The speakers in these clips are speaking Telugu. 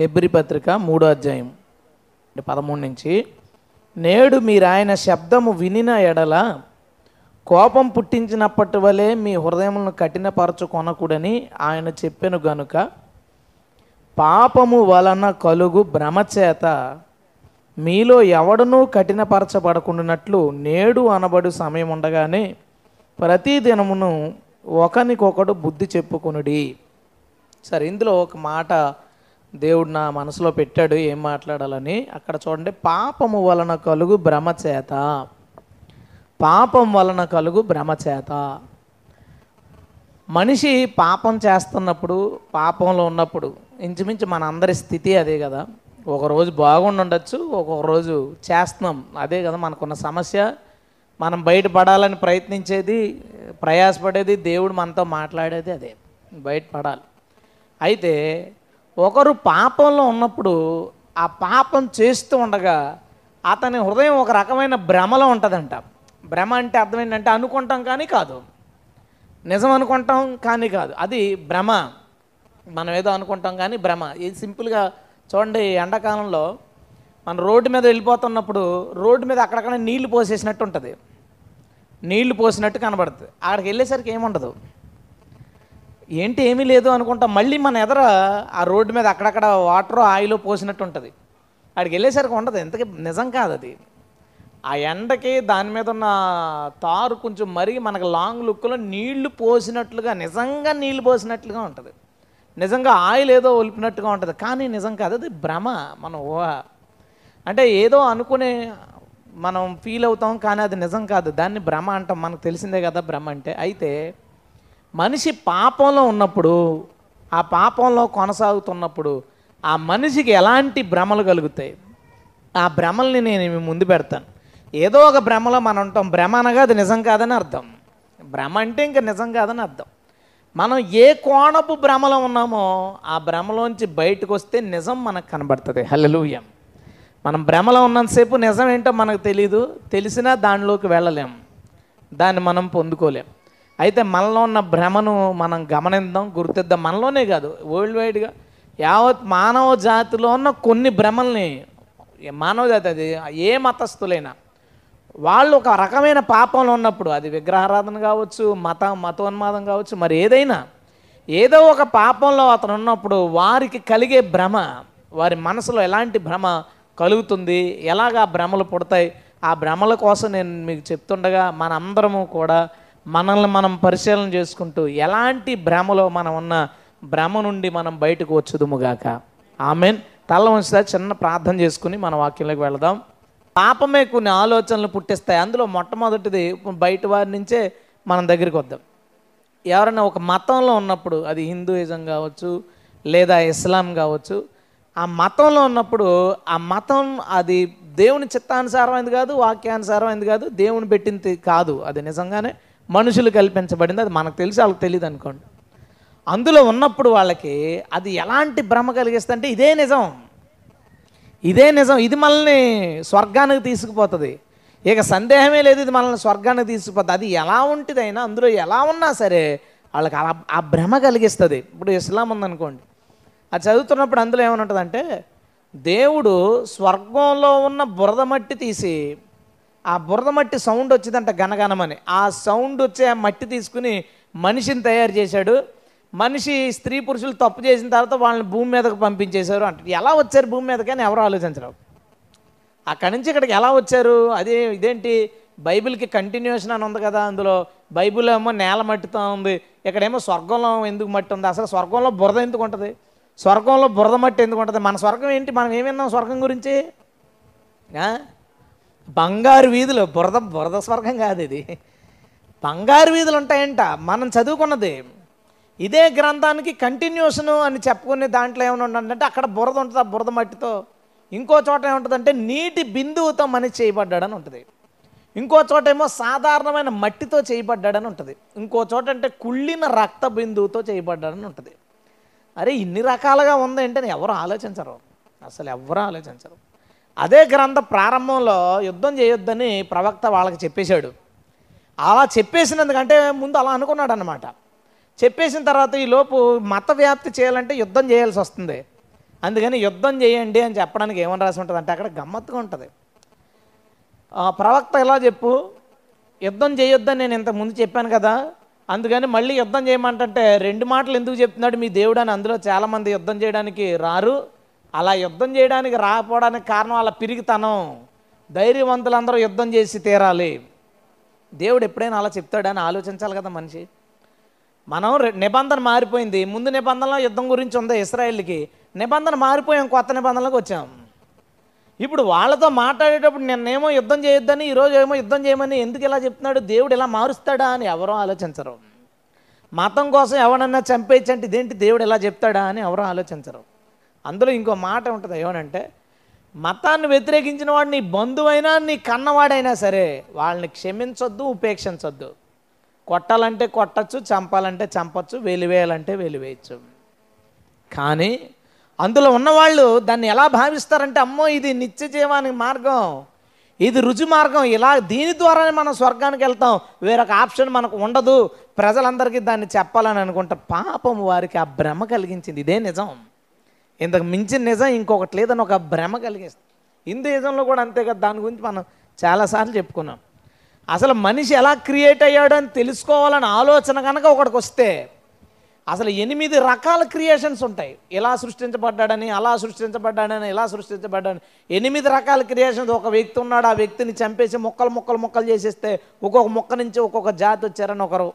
హెబ్రి పత్రిక మూడో అధ్యాయం అంటే పదమూడు నుంచి. నేడు మీరు ఆయన శబ్దము వినిన ఎడల కోపం పుట్టించినప్పటి వలె మీ హృదయములను కఠినపరచుకొనకూడని ఆయన చెప్పెను గనుక పాపము వలన కలుగు భ్రమ చేత మీలో ఎవడనూ కఠినపరచబడకుండానట్లు నేడు అనబడు సమయం ఉండగానే ప్రతి దినమును ఒకనికొకడు బుద్ధి చెప్పుకొనుడి. సరే ఇందులో ఒక మాట దేవుడు నా మనసులో పెట్టాడు ఏం మాట్లాడాలని. అక్కడ చూడండి పాపము వలన కలుగు భ్రమచేత పాపం వలన కలుగు భ్రమచేత మనిషి పాపం చేస్తున్నప్పుడు పాపంలో ఉన్నప్పుడు ఇంచుమించు మన అందరి స్థితి అదే కదా. ఒకరోజు రోజు ఒక్కొక్క రోజు చేస్తున్నాం అదే కదా మనకున్న సమస్య. మనం బయటపడాలని ప్రయత్నించేది ప్రయాసపడేది దేవుడు మనతో మాట్లాడేది అదే బయటపడాలి. అయితే ఒకరు పాపంలో ఉన్నప్పుడు ఆ పాపం చేస్తూ ఉండగా అతని హృదయం ఒక రకమైన భ్రమలో ఉంటుందంట. భ్రమ అంటే అర్థం ఏంటంటే అనుకుంటాం కానీ కాదు. నిజం అనుకుంటాం కానీ కాదు. అది భ్రమ. మనం ఏదో అనుకుంటాం కానీ భ్రమ. ఇది సింపుల్గా చూడండి ఎండాకాలంలో మనం రోడ్డు మీద వెళ్ళిపోతున్నప్పుడు రోడ్డు మీద అక్కడక్కడ నీళ్ళు పోసేసినట్టు ఉంటుంది. నీళ్ళు పోసినట్టు కనబడుతుంది. అక్కడికి వెళ్ళేసరికి ఏముండదు. ఏంటి ఏమీ లేదు అనుకుంటా మళ్ళీ మన ఎదర ఆ రోడ్డు మీద అక్కడక్కడ వాటర్ ఆయిల్ పోసినట్టు ఉంటుంది. అక్కడికి వెళ్ళేసరికి ఉండదు. ఎంతకి నిజం కాదు అది. ఆ ఎండకి దాని మీద ఉన్న తారు కొంచెం మరిగి మనకు లాంగ్ లుక్లో నీళ్ళు పోసినట్లుగా నిజంగా నీళ్ళు పోసినట్లుగా ఉంటుంది. నిజంగా ఆయిల్ ఏదో ఒలిపినట్టుగా ఉంటుంది. కానీ నిజం కాదు అది భ్రమ. మన ఊహ. అంటే ఏదో అనుకునే మనం ఫీల్ అవుతాం కానీ అది నిజం కాదు. దాన్ని భ్రమ అంటాం. మనకు తెలిసిందే కదా భ్రమ అంటే. అయితే మనిషి పాపంలో ఉన్నప్పుడు ఆ పాపంలో కొనసాగుతున్నప్పుడు ఆ మనిషికి ఎలాంటి భ్రమలు కలుగుతాయి? ఆ భ్రమల్ని నేను ముందు పెడతాను. ఏదో ఒక భ్రమలో మనం ఉంటాం. భ్రమ అనగా అది నిజం కాదని అర్థం. భ్రమ అంటే ఇంకా నిజం కాదని అర్థం. మనం ఏ కోణపు భ్రమలో ఉన్నామో ఆ భ్రమలోంచి బయటకు వస్తే నిజం మనకు కనబడుతుంది. హల్లెలూయా. మనం భ్రమలో ఉన్నంతసేపు నిజం ఏంటో మనకు తెలియదు తెలిసినా దానిలోకి వెళ్ళలేం. దాన్ని మనం పొందుకోలేం. అయితే మనలో ఉన్న భ్రమను మనం గమనిద్దాం గుర్తిద్దాం. మనలోనే కాదు వరల్డ్ వైడ్గా యావత్ మానవ జాతిలో ఉన్న కొన్ని భ్రమల్ని మానవ జాతి అది ఏ మతస్థులైనా వాళ్ళు ఒక రకమైన పాపంలో ఉన్నప్పుడు అది విగ్రహారాధన కావచ్చు మత మతోన్మాదం కావచ్చు మరి ఏదైనా ఏదో ఒక పాపంలో అతను ఉన్నప్పుడు వారికి కలిగే భ్రమ వారి మనసులో ఎలాంటి భ్రమ కలుగుతుంది ఎలాగ భ్రమలు పుడతాయి ఆ భ్రమల కోసం నేను మీకు చెప్తుండగా మనందరము కూడా మనల్ని మనం పరిశీలన చేసుకుంటూ ఎలాంటి భ్రమలో మనం ఉన్న భ్రమ నుండి మనం బయటకు వచ్చుదుముగాక ఆమెన్. తల ఉంచుతా చిన్న ప్రార్థన చేసుకుని మన వాక్యంలోకి వెళదాం. పాపమే కొన్ని ఆలోచనలు పుట్టిస్తాయి. అందులో మొట్టమొదటిది బయట వారి నుంచే మనం దగ్గరికి వద్దాం. ఎవరైనా ఒక మతంలో ఉన్నప్పుడు అది హిందూయిజం కావచ్చు లేదా ఇస్లాం కావచ్చు ఆ మతంలో ఉన్నప్పుడు ఆ మతం అది దేవుని చిత్తానుసారమైంది కాదు వాక్యానుసారమైంది కాదు దేవుని పెట్టింది కాదు. అది నిజంగానే మనుషులు కల్పించబడింది. అది మనకు తెలిసి వాళ్ళకి తెలియదు అనుకోండి. అందులో ఉన్నప్పుడు వాళ్ళకి అది ఎలాంటి భ్రమ కలిగిస్తుంది అంటే ఇదే నిజం. ఇదే నిజం. ఇది మనల్ని స్వర్గానికి తీసుకుపోతుంది. ఇక సందేహమే లేదు ఇది మనల్ని స్వర్గానికి తీసుకుపోతుంది. అది ఎలా ఉంటుందైనా అందులో ఎలా ఉన్నా సరే వాళ్ళకి అలా ఆ భ్రమ కలిగిస్తుంది. ఇప్పుడు ఇస్లాం ఉందనుకోండి. అది చదువుతున్నప్పుడు అందులో ఏమనుంటుందంటే దేవుడు స్వర్గంలో ఉన్న బురద మట్టి తీసి ఆ బురద మట్టి సౌండ్ వచ్చిందంట గనగనమని ఆ సౌండ్ వచ్చే ఆ మట్టి తీసుకుని మనిషిని తయారు చేశాడు. మనిషి స్త్రీ పురుషులు తప్పు చేసిన తర్వాత వాళ్ళని భూమి మీదకు పంపించేశారు అంటే. ఎలా వచ్చారు భూమి మీదకి అని ఎవరు ఆలోచించరు. అక్కడి నుంచి ఇక్కడికి ఎలా వచ్చారు? అదే ఇదేంటి? బైబిల్కి కంటిన్యూషన్ అని ఉంది కదా అందులో. బైబిల్ ఏమో నేల మట్టితో ఉంది. ఇక్కడేమో స్వర్గంలో ఎందుకు మట్టి ఉంది? అసలు స్వర్గంలో బురద ఎందుకు ఉంటుంది? స్వర్గంలో బురద మట్టి ఎందుకు ఉంటుంది? మన స్వర్గం ఏంటి? మనం ఏమి విన్నాం స్వర్గం గురించి? బంగారు వీధులు బురద బురద స్వర్గం కాదు ఇది. బంగారు వీధులు ఉంటాయంట. మనం చదువుకున్నది. ఇదే గ్రంథానికి కంటిన్యూషను అని చెప్పుకునే దాంట్లో ఏమైనా ఉండంటే అక్కడ బురద ఉంటుంది ఆ బురద మట్టితో. ఇంకో చోట ఏముంటుందంటే నీటి బిందువుతో మనిషి చేయబడ్డాడని ఉంటుంది. ఇంకో చోట ఏమో సాధారణమైన మట్టితో చేయబడ్డాడని ఉంటుంది. ఇంకో చోట అంటే కుళ్ళిన రక్త బిందువుతో చేయబడ్డాడని ఉంటుంది. అరే ఇన్ని రకాలుగా ఉందంటే ఎవరు ఆలోచించరు. అసలు ఎవరు ఆలోచించరు. అదే గ్రంథ ప్రారంభంలో యుద్ధం చేయొద్దని ప్రవక్త వాళ్ళకి చెప్పేశాడు. అలా చెప్పేసినందుకంటే ముందు అలా అనుకున్నాడు అనమాట చెప్పేసిన తర్వాత ఈ లోపు మత వ్యాప్తి చేయాలంటే యుద్ధం చేయాల్సి వస్తుంది. అందుకని యుద్ధం చేయండి అని చెప్పడానికి ఏమని రాసి ఉంటుంది అంటే అక్కడ గమ్మత్తుగా ఉంటుంది. ప్రవక్త ఎలా చెప్పు? యుద్ధం చేయొద్దని నేను ఇంత ముందు చెప్పాను కదా. అందుకని మళ్ళీ యుద్ధం చేయమంటే రెండు మాటలు ఎందుకు చెప్తున్నాడు మీ దేవుడు అని అందులో చాలామంది యుద్ధం చేయడానికి రారు. అలా యుద్ధం చేయడానికి రాకపోవడానికి కారణం అలా పిరిగితనం. ధైర్యవంతులందరూ యుద్ధం చేసి తీరాలి. దేవుడు ఎప్పుడైనా అలా చెప్తాడని ఆలోచించాలి కదా మనిషి. మనం నిబంధన మారిపోయింది. ముందు నిబంధనలో యుద్ధం గురించి ఉంది ఇస్రాయిల్కి? నిబంధన మారిపోయాం కొత్త నిబంధనలకు వచ్చాం. ఇప్పుడు వాళ్ళతో మాట్లాడేటప్పుడు నిన్నేమో యుద్ధం చేయొద్దని ఈరోజు ఏమో యుద్ధం చేయమని ఎందుకు ఇలా చెప్తున్నాడు? దేవుడు ఇలా మారుస్తాడా అని ఎవరూ ఆలోచించరు. మతం కోసం ఎవడన్నా చంపేయచ్చంటే ఇదేంటి? దేవుడు ఇలా చెప్తాడా అని ఎవరూ ఆలోచించరు. అందులో ఇంకో మాట ఉంటుంది ఏమనంటే మతాన్ని వ్యతిరేకించిన వాడు నీ బంధువైనా నీ కన్నవాడైనా సరే వాళ్ళని క్షమించొద్దు ఉపేక్షించొద్దు. కొట్టాలంటే కొట్టచ్చు చంపాలంటే చంపచ్చు వెలివేయాలంటే వెలివేయచ్చు. కానీ అందులో ఉన్నవాళ్ళు దాన్ని ఎలా భావిస్తారంటే అమ్మో ఇది నిత్య జీవానికి మార్గం ఇది రుచి మార్గం ఇలా దీని ద్వారానే మనం స్వర్గానికి వెళ్తాం వేరొక ఆప్షన్ మనకు ఉండదు ప్రజలందరికీ దాన్ని చెప్పాలని అనుకుంటే పాపం వారికి ఆ భ్రమ కలిగించింది ఇదే నిజం. ఇంతకు మించిన నిజం ఇంకొకటి లేదని ఒక భ్రమ కలిగిస్తుంది. హిందూయిజంలో కూడా అంతే కదా దాని గురించి మనం చాలాసార్లు చెప్పుకున్నాం. అసలు మనిషి ఎలా క్రియేట్ అయ్యాడని తెలుసుకోవాలని ఆలోచన కనుక ఒకడికి వస్తే అసలు ఎనిమిది రకాల క్రియేషన్స్ ఉంటాయి. ఇలా సృష్టించబడ్డాడని అలా సృష్టించబడ్డాడని ఇలా సృష్టించబడ్డాడని. ఎనిమిది రకాల క్రియేషన్స్ ఒక వ్యక్తి ఉన్నాడు ఆ వ్యక్తిని చంపేసి మొక్కలు మొక్కలు మొక్కలు చేసేస్తే ఒక్కొక్క మొక్క నుంచి ఒక్కొక్క జాతి వచ్చారని ఒకరు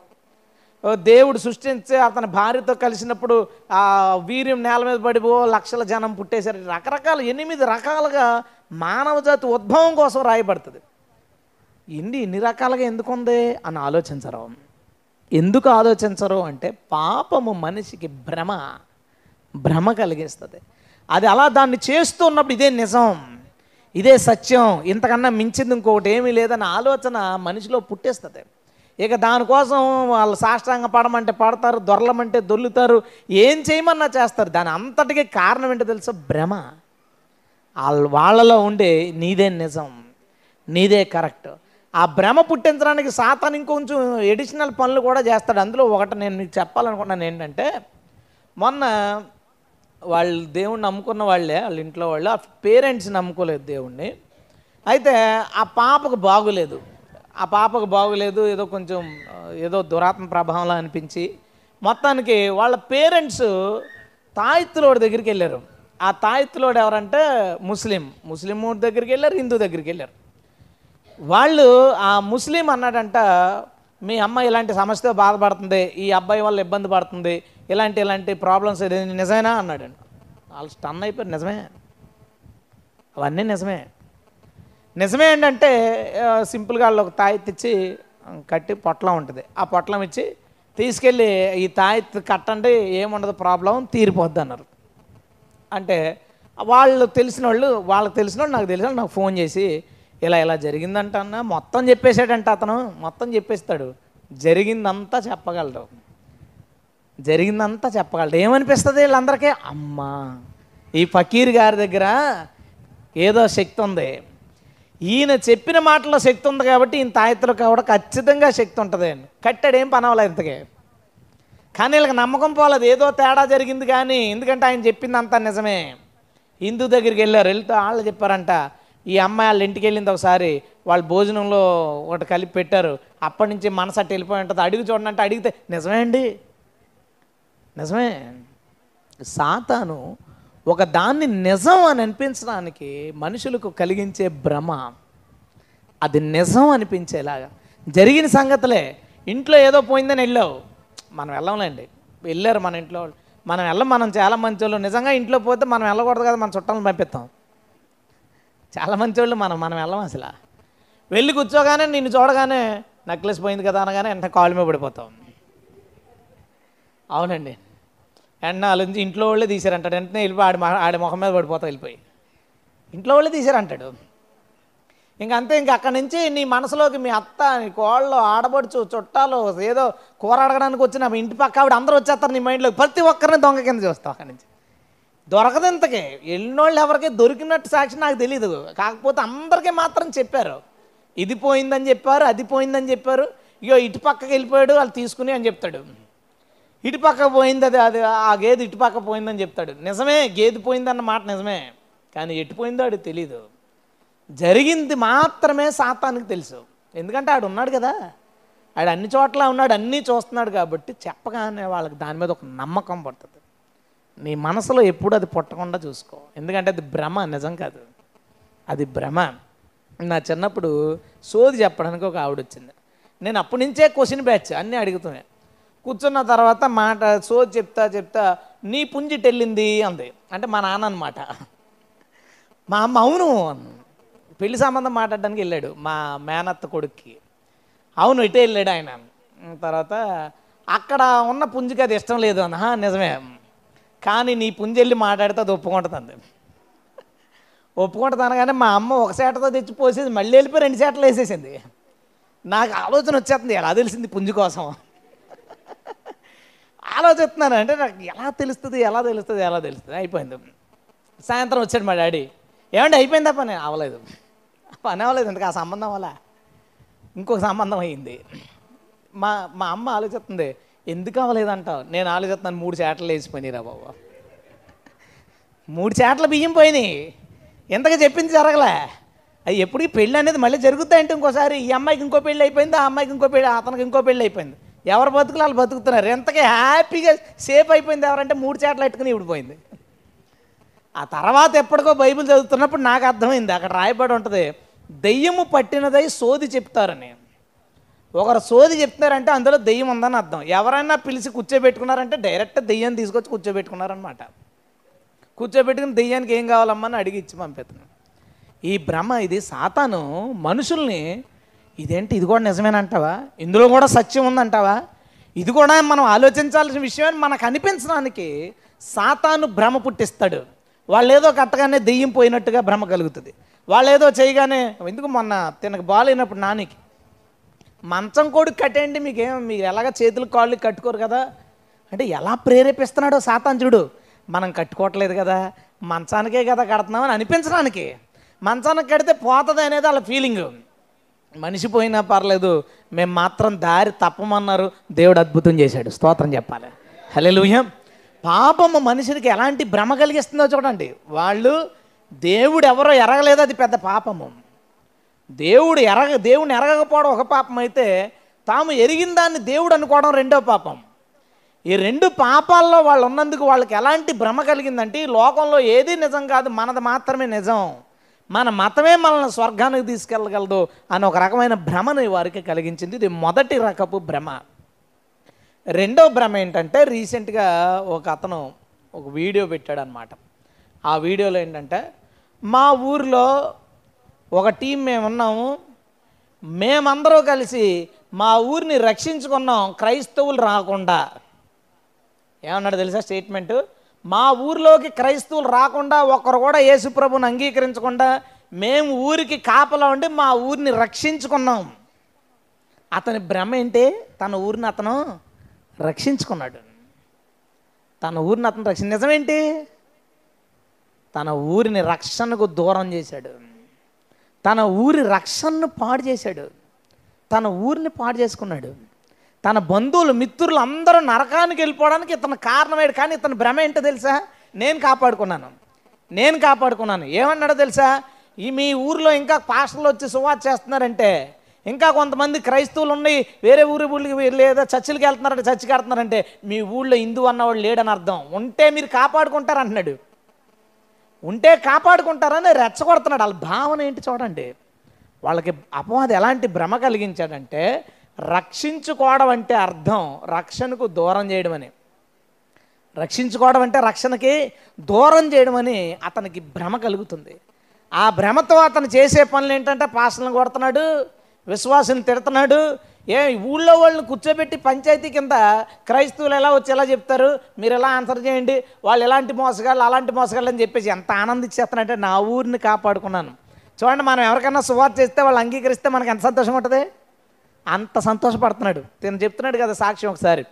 దేవుడు సృష్టించే అతని భార్యతో కలిసినప్పుడు ఆ వీర్యం నేల మీద పడిపో లక్షల జనం పుట్టేశారు. రకరకాల ఎనిమిది రకాలుగా మానవ జాతి ఉద్భవం కోసం రాయబడుతుంది. ఇన్ని ఇన్ని రకాలుగా ఎందుకు ఉంది అని ఆలోచించరు. ఎందుకు ఆలోచించరు అంటే పాపము మనిషికి భ్రమ భ్రమ కలిగిస్తుంది. అది అలా దాన్ని చేస్తూ ఉన్నప్పుడు ఇదే నిజం ఇదే సత్యం ఇంతకన్నా మించింది ఇంకొకటి ఏమీ లేదన్న ఆలోచన మనిషిలో పుట్టేస్తుంది. ఇక దానికోసం వాళ్ళు సాష్టాంగ పడమంటే పడతారు దొరలమంటే దొర్లుతారు ఏం చేయమన్నా చేస్తారు. దాని అంతటికీ కారణం ఏంటో తెలుసా? భ్రమ. వాళ్ళ వాళ్ళలో ఉండే నీదే నిజం నీదే కరెక్ట్. ఆ భ్రమ పుట్టించడానికి సాతాన్ ఇంకొంచెం ఎడిషనల్ పనులు కూడా చేస్తాడు. అందులో ఒకటి నేను మీకు చెప్పాలనుకున్నాను ఏంటంటే మొన్న వాళ్ళు దేవుణ్ణి నమ్ముకున్న వాళ్ళే వాళ్ళ ఇంట్లో వాళ్ళు ఆ పేరెంట్స్ నమ్ముకోలేదు దేవుణ్ణి. అయితే ఆ పాపకు బాగులేదు. ఆ పాపకు బాగోలేదు ఏదో కొంచెం ఏదో దురాత్మ ప్రభావంలో అనిపించి మొత్తానికి వాళ్ళ పేరెంట్స్ తాయిత్తులోడి దగ్గరికి వెళ్ళారు. ఆ తాయిత్తులోడు ఎవరంటే ముస్లిం. ముస్లిం దగ్గరికి వెళ్ళారు హిందూ దగ్గరికి వెళ్ళారు. వాళ్ళు ఆ ముస్లిం అన్నాడంట మీ అమ్మ ఇలాంటి సమస్యతో బాధపడుతుంది ఈ అబ్బాయి వల్ల ఇబ్బంది పడుతుంది ఇలాంటి ఇలాంటి ప్రాబ్లమ్స్ ఇది నిజమేనా? అన్నాడండి వాళ్ళు స్టన్ అయిపోయారు నిజమే. అవన్నీ నిజమే. నిజమే ఏంటంటే సింపుల్గా వాళ్ళు ఒక తాయెత్తు ఇచ్చి కట్టి పొట్లం ఉంటుంది. ఆ పొట్లం ఇచ్చి తీసుకెళ్ళి ఈ తాయెత్తు కట్టండి ఏముండదు ప్రాబ్లం తీరిపోద్ది అన్నారు. అంటే వాళ్ళు తెలిసిన వాళ్ళు వాళ్ళకి తెలిసిన వాళ్ళు నాకు తెలిసిన వాళ్ళు నాకు ఫోన్ చేసి ఇలా ఇలా జరిగిందంట అన్న మొత్తం చెప్పేశాడంట అతను మొత్తం చెప్పేస్తాడు. జరిగిందంతా చెప్పగలడు. జరిగిందంతా చెప్పగలడు. ఏమనిపిస్తుంది వీళ్ళందరికీ? అమ్మా! ఈ ఫకీర్ గారి దగ్గర ఏదో శక్తి ఉంది. ఈయన చెప్పిన మాటలో శక్తి ఉంది కాబట్టి ఈయన తాయెత్తులు కూడా ఖచ్చితంగా శక్తి ఉంటుంది అని కట్టాడు ఏం పని ఇంతకే. కానీ వీళ్ళకి నమ్మకం పోలేదు. ఏదో తేడా జరిగింది కానీ ఎందుకంటే ఆయన చెప్పింది అంతా నిజమే. హిందూ దగ్గరికి వెళ్ళారు. వెళ్తే వాళ్ళు చెప్పారంట ఈ అమ్మాయి వాళ్ళ ఇంటికి వెళ్ళింది ఒకసారి వాళ్ళు భోజనంలో ఒకటి కలిపి పెట్టారు. అప్పటి నుంచి మనసు అట్టు వెళ్ళిపోయి ఉంటుంది. అడిగి చూడండి అంటే అడిగితే నిజమే అండి. నిజమే. సాతాను ఒక దాన్ని నిజం అని అనిపించడానికి మనుషులకు కలిగించే భ్రమ అది నిజం అనిపించేలాగా. జరిగిన సంగతులే ఇంట్లో ఏదో పోయిందని వెళ్ళావు మనం వెళ్ళంలేండి. వెళ్ళారు మన ఇంట్లో వాళ్ళు. మనం వెళ్ళం మనం చాలా మంచి వాళ్ళు నిజంగా ఇంట్లో పోతే మనం వెళ్ళకూడదు కదా మన చుట్టాలను పంపిస్తాం. చాలా మంచి వాళ్ళు మనం మనం వెళ్ళం అసలు. వెళ్ళి కూర్చోగానే నిన్ను చూడగానే నెక్లెస్ పోయింది కదా అనగానే వెంటనే కాళ్ళ మీద పడిపోతాం. అవునండి. వెంటనే నుంచి ఇంట్లో వాళ్ళే తీశారంటాడు. వెంటనే వెళ్ళిపోయి ఆడి ఆడి ముఖం మీద పడిపోతా వెళ్ళిపోయి. ఇంట్లో వాళ్ళే తీసారంటాడు ఇంక అంతే ఇంక అక్కడి నుంచి నీ మనసులోకి మీ అత్త నీ కోళ్ళు ఆడబడుచు చుట్టాలు ఏదో కూర అడగడానికి వచ్చిన మీ ఇంటి పక్క ఆవిడ అందరూ వచ్చేస్తారు నీ మైండ్లో. ప్రతి ఒక్కరిని దొంగ కింద చూస్తావు అక్కడి నుంచి. దొరకదు ఇంతకే. వెళ్ళినోళ్ళు ఎవరికి దొరికినట్టు సాక్షి నాకు తెలియదు కాకపోతే అందరికీ మాత్రం చెప్పారు. ఇది పోయిందని చెప్పారు అది పోయిందని చెప్పారు. ఇగో ఇటు పక్కకి వెళ్ళిపోయాడు వాళ్ళు తీసుకుని అని చెప్తాడు. ఇటుపక్క పోయింది అది అది ఆ గేదె ఇటుపక్క పోయిందని చెప్తాడు. నిజమే గేదె పోయిందన్న మాట నిజమే. కానీ ఎటు పోయిందో ఆడు తెలీదు. జరిగింది మాత్రమే సాతానికి తెలుసు. ఎందుకంటే ఆడు ఉన్నాడు కదా. ఆడు అన్ని చోట్ల ఉన్నాడు అన్నీ చూస్తున్నాడు కాబట్టి చెప్పగానే వాళ్ళకి దాని మీద ఒక నమ్మకం పడుతుంది. నీ మనసులో ఎప్పుడు అది పుట్టకుండా చూసుకో. ఎందుకంటే అది భ్రమ నిజం కాదు. అది భ్రమ. నా చిన్నప్పుడు సోది చెప్పడానికి ఒక ఆవిడ వచ్చింది. నేను అప్పటి నుంచే క్వశ్చన్ బ్యాచ్ అన్నీ అడుగుతున్నాయి. కూర్చున్న తర్వాత మాట సో చెప్తా చెప్తా నీ పుంజిటి వెళ్ళింది అంది. అంటే మా నాన్న అనమాట మా అమ్మ అవును పెళ్ళి సంబంధం మాట్లాడడానికి వెళ్ళాడు మా మేనత్త కొడుక్కి. అవును ఇటే వెళ్ళాడు ఆయన తర్వాత అక్కడ ఉన్న పుంజికి అది ఇష్టం లేదు అన్న "హా, నిజమే కానీ నీ పుంజి వెళ్ళి మాట్లాడితే అది ఒప్పుకుంటుంది ఒప్పుకుంటుంది అనగానే మా అమ్మ ఒక సేటతో తెచ్చి పోసేది మళ్ళీ వెళ్ళిపోయి రెండు సేటలు వేసేసింది. నాకు ఆలోచన వచ్చేస్తుంది ఎలా తెలిసింది పుంజు కోసం? ఆలోచిస్తున్నాను అంటే నాకు ఎలా తెలుస్తుంది ఎలా తెలుస్తుంది ఎలా తెలుస్తుంది? అయిపోయింది. సాయంత్రం వచ్చాడు మా డాడీ. ఏమండి అయిపోయిందా పని? అవ్వలేదు. పని అవ్వలేదు ఎందుకు? ఆ సంబంధం వల్ల. ఇంకొక సంబంధం అయ్యింది. మా మా అమ్మ ఆలోచిస్తుంది ఎందుకు అవ్వలేదంటావు? నేను ఆలోచిస్తున్నాను మూడు చేటలు వేసిపోయినాయి రా బాబు. మూడు చేటలు బియ్యం పోయినాయి. ఎంతగా చెప్పింది జరగలే. అవి ఎప్పుడు పెళ్ళి అనేది మళ్ళీ జరుగుతాయంటే ఇంకోసారి? ఈ అమ్మాయికి ఇంకో పెళ్ళి అయిపోయింది? ఆ అమ్మాయికి ఇంకో పెళ్ళి అతనికి ఇంకో పెళ్ళి అయిపోయింది. ఎవరు బతుకులు వాళ్ళు బతుకుతున్నారు? ఎంతగా హ్యాపీగా సేఫ్ అయిపోయింది ఎవరంటే మూడు చేటలు పెట్టుకుని ఇవిడిపోయింది ఆ తర్వాత ఎప్పటికో బైబిల్ చదువుతున్నప్పుడు నాకు అర్థమైంది అక్కడ రాయబడి ఉంటుంది దెయ్యము పట్టినదై సోది చెప్తారని. ఒకరు సోది చెప్తున్నారంటే అందులో దెయ్యం ఉందని అర్థం. ఎవరైనా పిలిచి కూర్చోబెట్టుకున్నారంటే డైరెక్ట్ దెయ్యం తీసుకొచ్చి కూర్చోబెట్టుకున్నారనమాట కూర్చోబెట్టుకుని దెయ్యానికి ఏం కావాలమ్మా అని అడిగి ఇచ్చి పంపిస్తున్నాను ఈ భ్రమ ఇది సాతాను మనుషుల్ని ఇదేంటి ఇది కూడా నిజమేనంటావా? ఇందులో కూడా సత్యం ఉందంటావా? ఇది కూడా మనం ఆలోచించాల్సిన విషయం మనకు అనిపించడానికి సాతాను భ్రమ పుట్టిస్తాడు. వాళ్ళు ఏదో కట్టగానే దెయ్యం పోయినట్టుగా భ్రమ కలుగుతుంది. వాళ్ళు ఏదో చేయగానే ఎందుకు మొన్న తినకు బాగాలేనప్పుడు నానికి? మంచం కొడుకు కట్టేయండి మీకేం మీరు ఎలాగ చేతులు కాళ్ళు కట్టుకోరు కదా? అంటే ఎలా ప్రేరేపిస్తున్నాడో సాతాంజుడు మనం కట్టుకోవట్లేదు కదా. మంచానికే కదా కడుతున్నామని అనిపించడానికి. మంచానికి కడితే పోతుంది అనేది వాళ్ళ ఫీలింగ్ మనిషి పోయినా పర్లేదు మేము మాత్రం దారి తప్పమన్నారు. దేవుడు అద్భుతం చేశాడు. స్తోత్రం చెప్పాలి. హల్లెలూయా. పాపము మనిషికి ఎలాంటి భ్రమ కలిగిస్తుందో చూడండి. వాళ్ళు దేవుడు ఎవరో ఎరగలేదు అది పెద్ద పాపము. దేవుడు ఎరగ దేవుని ఎరగకపోవడం ఒక పాపం అయితే తాము ఎరిగిన దాన్ని దేవుడు అనుకోవడం రెండో పాపం. ఈ రెండు పాపాల్లో వాళ్ళు ఉన్నందుకు వాళ్ళకి ఎలాంటి భ్రమ కలిగిందంటే ఈ లోకంలో ఏది నిజం కాదు మనది మాత్రమే నిజం. మన మతమే మనల్ని స్వర్గానికి తీసుకెళ్ళగలదు అని ఒక రకమైన భ్రమని వారికి కలిగించింది. ఇది మొదటి రకపు భ్రమ. రెండో భ్రమ ఏంటంటే రీసెంట్గా ఒక అతను ఒక వీడియో పెట్టాడు అనమాట ఆ వీడియోలో ఏంటంటే మా ఊరిలో ఒక టీం మేము ఉన్నాము మేమందరూ కలిసి మా ఊరిని రక్షించుకున్నాం. క్రైస్తవులు రాకుండా. ఏమన్నాడు తెలుసా స్టేట్మెంటు? మా ఊరిలోకి క్రైస్తవులు రాకుండా ఒకరు కూడా యేసుప్రభుని అంగీకరించకుండా మేము ఊరికి కాపలా ఉండి మా ఊరిని రక్షించుకున్నాం. అతని భ్రమ ఏంటి? తన ఊరిని అతను రక్షించుకున్నాడు. తన ఊరిని అతను రక్షణ నిజమేంటి తన ఊరిని రక్షణకు దూరం చేశాడు. తన ఊరి రక్షణను పాడు చేశాడు. తన ఊరిని పాడు చేసుకున్నాడు. తన బంధువులు మిత్రులు అందరూ నరకానికి వెళ్ళిపోవడానికి ఇతను కారణమయ్యాడు. కానీ ఇతని భ్రమ ఏంటో తెలుసా? నేను కాపాడుకున్నాను. నేను కాపాడుకున్నాను. ఏమన్నాడో తెలుసా? ఈ మీ ఊరిలో ఇంకా పాస్టర్లు వచ్చి సువార్త చేస్తున్నారంటే ఇంకా కొంతమంది క్రైస్తవులు ఉన్నాయి వేరే ఊరి ఊళ్ళకి లేదా చర్చిలకి వెళ్తున్నారంటే చర్చికి వెళ్తున్నారంటే మీ ఊళ్ళో హిందూ అన్నవాడు లేడని అర్థం. ఉంటే మీరు కాపాడుకుంటారు అంటున్నాడు. ఉంటే కాపాడుకుంటారని రెచ్చగొడుతున్నాడు. వాళ్ళ భావన ఏంటి చూడండి. వాళ్ళకి అపవాది ఎలాంటి భ్రమ కలిగించాడంటే రక్షించుకోవడం అంటే అర్థం రక్షణకు దూరం చేయడం అని రక్షించుకోవడం అంటే రక్షణకి దూరం చేయడం అని అతనికి భ్రమ కలుగుతుంది. ఆ భ్రమతో అతను చేసే పనులు ఏంటంటే పాసలను కొడుతున్నాడు విశ్వాసం తిడుతున్నాడు. ఏ ఊళ్ళో వాళ్ళని కూర్చోబెట్టి పంచాయతీ కింద క్రైస్తవులు ఎలా వచ్చి ఎలా చెప్తారు? మీరు ఎలా ఆన్సర్ చేయండి? వాళ్ళు ఎలాంటి మోసగాళ్ళు అలాంటి మోసగాళ్ళు అని చెప్పేసి ఎంత ఆనందించేస్తున్నాడంటే నా ఊరిని కాపాడుకున్నాను. చూడండి మనం ఎవరికైనా సువార్త చేస్తే వాళ్ళు అంగీకరిస్తే మనకు ఎంత సంతోషం ఉంటుంది? అంత సంతోషపడుతున్నాడు. తిను చెప్తున్నాడు కదా సాక్ష్యం ఒకసారి.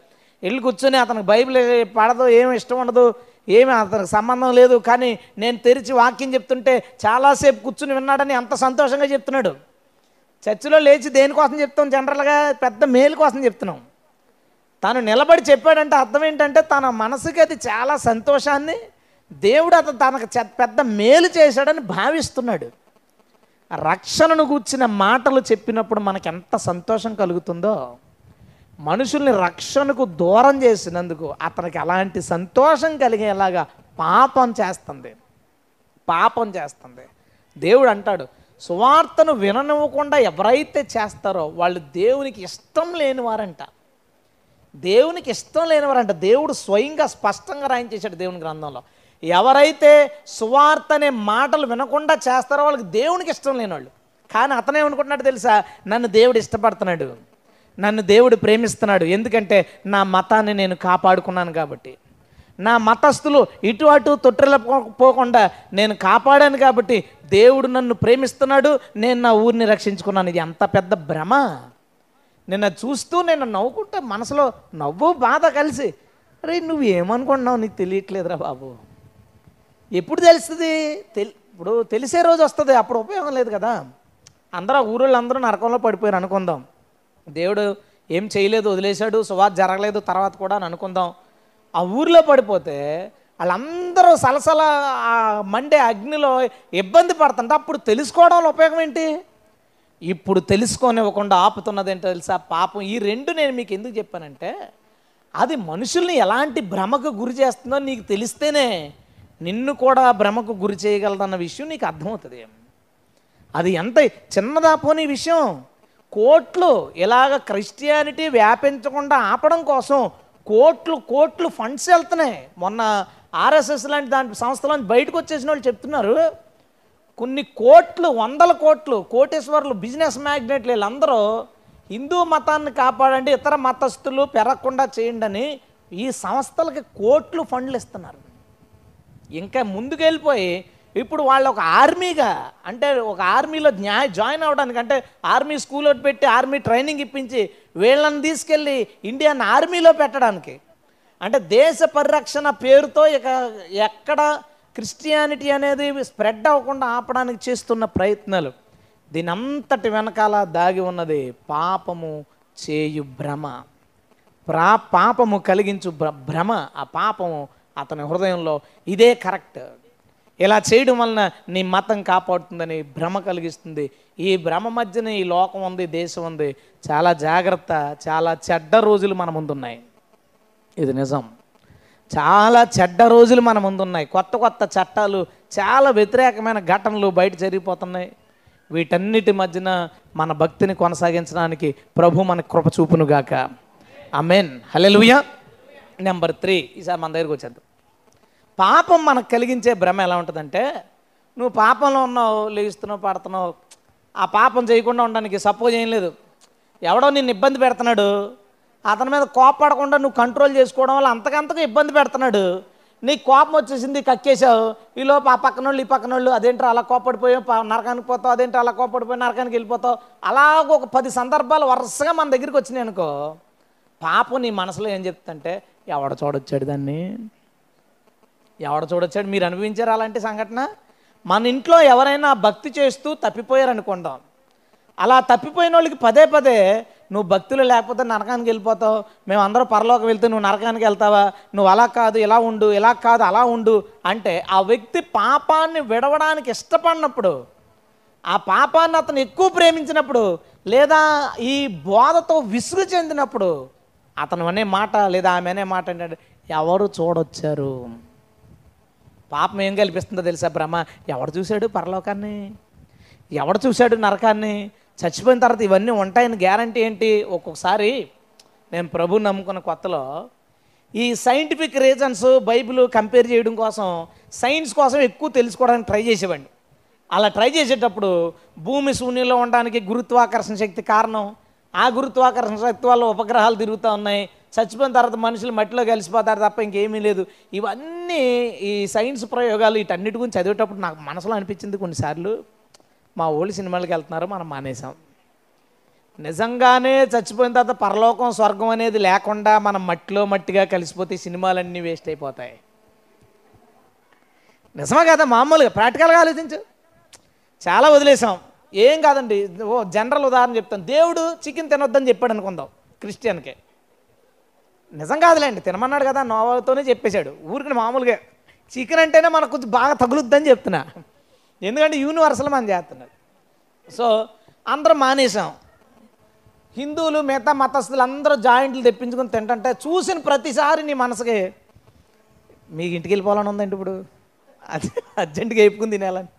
వెళ్ళి కూర్చొని అతనికి బైబిల్ పడదు ఏమి ఇష్టం ఉండదు ఏమి అతనికి సంబంధం లేదు కానీ నేను తెరిచి వాక్యం చెప్తుంటే చాలాసేపు కూర్చుని విన్నాడని అంత సంతోషంగా చెప్తున్నాడు. చర్చిలో లేచి దేనికోసం చెప్తాం? జనరల్గా పెద్ద మేలు కోసం చెప్తున్నాం. తను నిలబడి చెప్పాడంటే అర్థం ఏంటంటే తన మనసుకి అది చాలా సంతోషాన్ని దేవుడు అతను తనకు చె- పెద్ద మేలు చేశాడని భావిస్తున్నాడు. రక్షణను కూర్చిన మాటలు చెప్పినప్పుడు మనకు ఎంత సంతోషం కలుగుతుందో? మనుషుల్ని రక్షణకు దూరం చేసినందుకు అతనికి అలాంటి సంతోషం కలిగేలాగా పాపం చేస్తుంది. పాపం చేస్తుంది. దేవుడు అంటాడు సువార్తను విననివ్వకుండా ఎవరైతే చేస్తారో వాళ్ళు దేవునికి ఇష్టం లేనివారంట. దేవునికి ఇష్టం లేనివారంట. దేవుడు స్వయంగా స్పష్టంగా రాయించేశాడు దేవుని గ్రంథంలో. ఎవరైతే సువార్త అనే మాటలు వినకుండా చేస్తారో వాళ్ళకి దేవునికి ఇష్టం లేనివాళ్ళు. కానీ అతనేమనుకుంటున్నాడు తెలుసా? నన్ను దేవుడు ఇష్టపడుతున్నాడు. నన్ను దేవుడు ప్రేమిస్తున్నాడు. ఎందుకంటే నా మతాన్ని నేను కాపాడుకున్నాను కాబట్టి. నా మతస్థులు ఇటు అటు తొట్టెల పోకుండా నేను కాపాడాను కాబట్టి దేవుడు నన్ను ప్రేమిస్తున్నాడు. నేను నా ఊరిని రక్షించుకున్నాను. ఇది ఎంత పెద్ద భ్రమ. నిన్న చూస్తూ నేను నవ్వుకుంటే మనసులో నవ్వు బాధ కలిసి అరే నువ్వు ఏమనుకుంటున్నావు నీకు తెలియట్లేదురా బాబు. ఎప్పుడు తెలుస్తుంది? తెలి ఇప్పుడు తెలిసే రోజు వస్తుంది అప్పుడు ఉపయోగం లేదు కదా. అందరూ ఆ ఊరోళ్ళు అందరూ నరకంలో పడిపోయారు అనుకుందాం. దేవుడు ఏం చేయలేదు వదిలేశాడు సువార్త జరగలేదు తర్వాత కూడా అని అనుకుందాం. ఆ ఊరిలో పడిపోతే వాళ్ళందరూ సలసల మండే అగ్నిలో ఇబ్బంది పడుతుంటే అప్పుడు తెలుసుకోవడంలో ఉపయోగం ఏంటి? ఇప్పుడు తెలుసుకోనివ్వకుండా ఆపుతున్నది ఏంటో తెలుసా? పాపం ఈ రెండు నేను మీకు ఎందుకు చెప్పానంటే అది మనుషుల్ని ఎలాంటి భ్రమకు గురి చేస్తుందో నీకు తెలిస్తేనే నిన్ను కూడా భ్రమకు గురి చేయగలదన్న విషయం నీకు అర్థమవుతుంది. అది ఎంత చిన్నదా పోనీ విషయం. కోట్లు ఇలాగ క్రిస్టియానిటీ వ్యాపించకుండా ఆపడం కోసం కోట్లు కోట్లు ఫండ్స్ వెళ్తున్నాయి. మొన్న ఆర్ఎస్ఎస్ లాంటి దాని సంస్థల నుంచి బయటకు వచ్చేసిన వాళ్ళు చెప్తున్నారు. కొన్ని కోట్లు వందల కోట్లు కోటేశ్వర్లు బిజినెస్ మ్యాగ్నెట్లు వీళ్ళందరూ హిందూ మతాన్ని కాపాడండి ఇతర మతస్థులు పెరగకుండా చేయండి అని ఈ సంస్థలకి కోట్లు ఫండ్లు ఇస్తున్నారు. ఇంకా ముందుకు వెళ్ళిపోయి ఇప్పుడు వాళ్ళు ఒక ఆర్మీగా అంటే ఒక ఆర్మీలో న్యాయ జాయిన్ అవ్వడానికి అంటే ఆర్మీ స్కూల్ ఒకటి పెట్టి ఆర్మీ ట్రైనింగ్ ఇప్పించి వీళ్ళని తీసుకెళ్ళి ఇండియన్ ఆర్మీలో పెట్టడానికి. అంటే దేశ పరిరక్షణ పేరుతో ఇక ఎక్కడ క్రిస్టియానిటీ అనేది స్ప్రెడ్ అవ్వకుండా ఆపడానికి చేస్తున్న ప్రయత్నాలు. దీని అంతటి వెనకాల దాగి ఉన్నది పాపము చేయు భ్రమ. ప్రా పాపము కలిగించు భ్ర భ్రమ. ఆ పాపము అతని హృదయంలో ఇదే కరెక్ట్. ఇలా చేయడం వలన నీ మతం కాపాడుతుందని భ్రమ కలిగిస్తుంది. ఈ భ్రమ మధ్యన ఈ లోకం ఉంది దేశం ఉంది. చాలా జాగ్రత్త చాలా చెడ్డ రోజులు మన ముందున్నాయి. ఇది నిజం. చాలా చెడ్డ రోజులు మన ముందున్నాయి. కొత్త కొత్త చట్టాలు చాలా వ్యతిరేకమైన ఘటనలు బయట జరిగిపోతున్నాయి. వీటన్నిటి మధ్యన మన భక్తిని కొనసాగించడానికి ప్రభు మన కృప చూపునుగాక. Amen hallelujah number three. ఈసారి మన దగ్గరికి వచ్చేద్దాం. పాపం మనకు కలిగించే భ్రమ ఎలా ఉంటుందంటే నువ్వు పాపంలో ఉన్నావు లేస్తున్నావు పడుతున్నావు. ఆ పాపం చేయకుండా ఉండడానికి సపోజ్ ఏం లేదు. ఎవడో నిన్ను ఇబ్బంది పెడుతున్నాడు. అతని మీద కోపడకుండా నువ్వు కంట్రోల్ చేసుకోవడం వల్ల అంతకంతకు ఇబ్బంది పెడుతున్నాడు. నీకు కోపం వచ్చేసింది కక్కేశావు. ఈలోపు ఆ పక్కన వాళ్ళు ఈ పక్కన వాళ్ళు అదేంటో అలా కోపడిపోయావు నరకానికి పోతావు? అదేంటో అలా కోపడిపోయి నరకానికి వెళ్ళిపోతావు? అలాగ ఒక పది సందర్భాలు వరుసగా మన దగ్గరికి వచ్చినాయి అనుకో పాపం నీ మనసులో ఏం చెప్తుంటే ఎవడ చూడొచ్చాడు దాన్ని? ఎవడ చూడొచ్చాడు? మీరు అనుభవించారు అలాంటి సంఘటన? మన ఇంట్లో ఎవరైనా భక్తి చేస్తూ తప్పిపోయారు అనుకుందాం అలా తప్పిపోయిన వాళ్ళకి పదే పదే నువ్వు భక్తులు లేకపోతే నరకానికి వెళ్ళిపోతావు. మేము అందరూ పరలోకి వెళ్తే నువ్వు నరకానికి వెళ్తావా? నువ్వు అలా కాదు ఇలా ఉండు ఇలా కాదు అలా ఉండు అంటే ఆ వ్యక్తి పాపాన్ని విడవడానికి ఇష్టపడినప్పుడు ఆ పాపాన్ని అతను ఎక్కువ ప్రేమించినప్పుడు లేదా ఈ బోధతో విసుగు చెందినప్పుడు అతను అనే మాట లేదా ఆమె అనే మాట అంటే ఎవరు చూడొచ్చారు? పాపం ఏం కల్పిస్తుందో తెలుసా బ్రహ్మ? ఎవడు చూశాడు పరలోకాన్ని? ఎవడు చూశాడు నరకాన్ని? చచ్చిపోయిన తర్వాత ఇవన్నీ ఉంటాయని గ్యారంటీ ఏంటి? ఒక్కొక్కసారి నేను ప్రభు నమ్ముకున్న కొత్తలో ఈ సైంటిఫిక్ రీజన్స్ బైబిల్ కంపేర్ చేయడం కోసం సైన్స్ కోసం ఎక్కువ తెలుసుకోవడానికి ట్రై చేసేవాడిని. అలా ట్రై చేసేటప్పుడు భూమి శూన్యంలో ఉండడానికి గురుత్వాకర్షణ శక్తి కారణం. ఆ గురుత్వాకర్షణ శక్తి వల్ల ఉపగ్రహాలు తిరుగుతూ ఉన్నాయి. చచ్చిపోయిన తర్వాత మనుషులు మట్టిలో కలిసిపోతారు తప్ప ఇంకేమీ లేదు. ఇవన్నీ ఈ సైన్స్ ప్రయోగాలు వీటన్నిటి గురించి చదివేటప్పుడు నాకు మనసులో అనిపించింది కొన్నిసార్లు. మా ఓల్డ్ సినిమాలకు వెళ్తున్నారు మనం మానేసాం నిజంగానే చచ్చిపోయిన తర్వాత పరలోకం స్వర్గం అనేది లేకుండా మనం మట్టిలో మట్టిగా కలిసిపోతే సినిమాలన్నీ వేస్ట్ అయిపోతాయి. నిజమా కదా మామూలుగా ప్రాక్టికల్గా ఆలోచించు. చాలా వదిలేసాం ఏం కాదండి ఓ జనరల్ ఉదాహరణ చెప్తాను. దేవుడు చికెన్ తినొద్దని చెప్పాడు అనుకుందాం క్రిస్టియన్కే. నిజం కాదులేండి తినమన్నాడు కదా నోవతోనే చెప్పేశాడు. ఊరికి మామూలుగా చికెన్ అంటేనే మనకు కొంచెం బాగా తగులుద్దని చెప్తున్నా. ఎందుకంటే యూనివర్సల్ మనం చేస్తున్నారు సో అందరం మానేసాం హిందువులు మిగతా మతస్థులు అందరూ జాయింట్లు తెప్పించుకొని తింటంటే చూసిన ప్రతిసారి నీ మనసుకి మీకు ఇంటికి వెళ్ళిపోవాలని ఉందండి ఇప్పుడు? అది అర్జెంటుగా వేపుకుని తినేయాలని.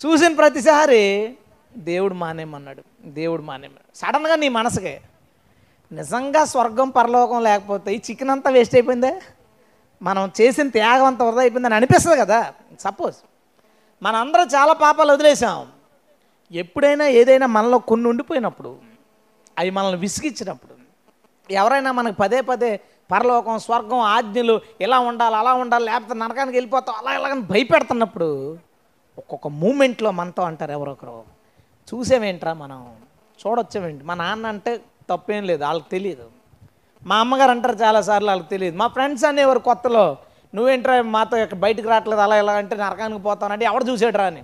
చూసిన ప్రతిసారి దేవుడు మానేమన్నాడు దేవుడు మానేమన్నాడు సడన్గా నీ మనసుకే నిజంగా స్వర్గం పరలోకం లేకపోతే ఈ చికెన్ అంతా వేస్ట్ అయిపోయిందే? మనం చేసిన త్యాగం అంతా వృధా అయిపోయిందని అనిపిస్తుంది కదా. సపోజ్ మనందరం చాలా పాపాలు వదిలేసాం. ఎప్పుడైనా ఏదైనా మనలో కొన్ని ఉండిపోయినప్పుడు అవి మనల్ని విసిగించినప్పుడు ఎవరైనా మనకు పదే పదే పరలోకం స్వర్గం ఆజ్ఞలు ఇలా ఉండాలి అలా ఉండాలి లేకపోతే నరకానికి వెళ్ళిపోతాం అలా ఇలాగని భయపెడుతున్నప్పుడు ఒక్కొక్క మూమెంట్లో మనతో అంటారు ఎవరొకరు. చూసేమేంట్రా మనం? చూడొచ్చామేంటి మా నాన్న అంటే తప్పేం లేదు వాళ్ళకి తెలియదు మా అమ్మగారు అంటారు చాలాసార్లు వాళ్ళకి తెలియదు మా ఫ్రెండ్స్ అనేవారు కొత్తలో నువ్వేంట్రా మాతో ఇక్కడ బయటికి రావట్లేదు అలా ఇలా అంటే నరకానికి పోతానంటే ఎవడు చూసాడురా అని.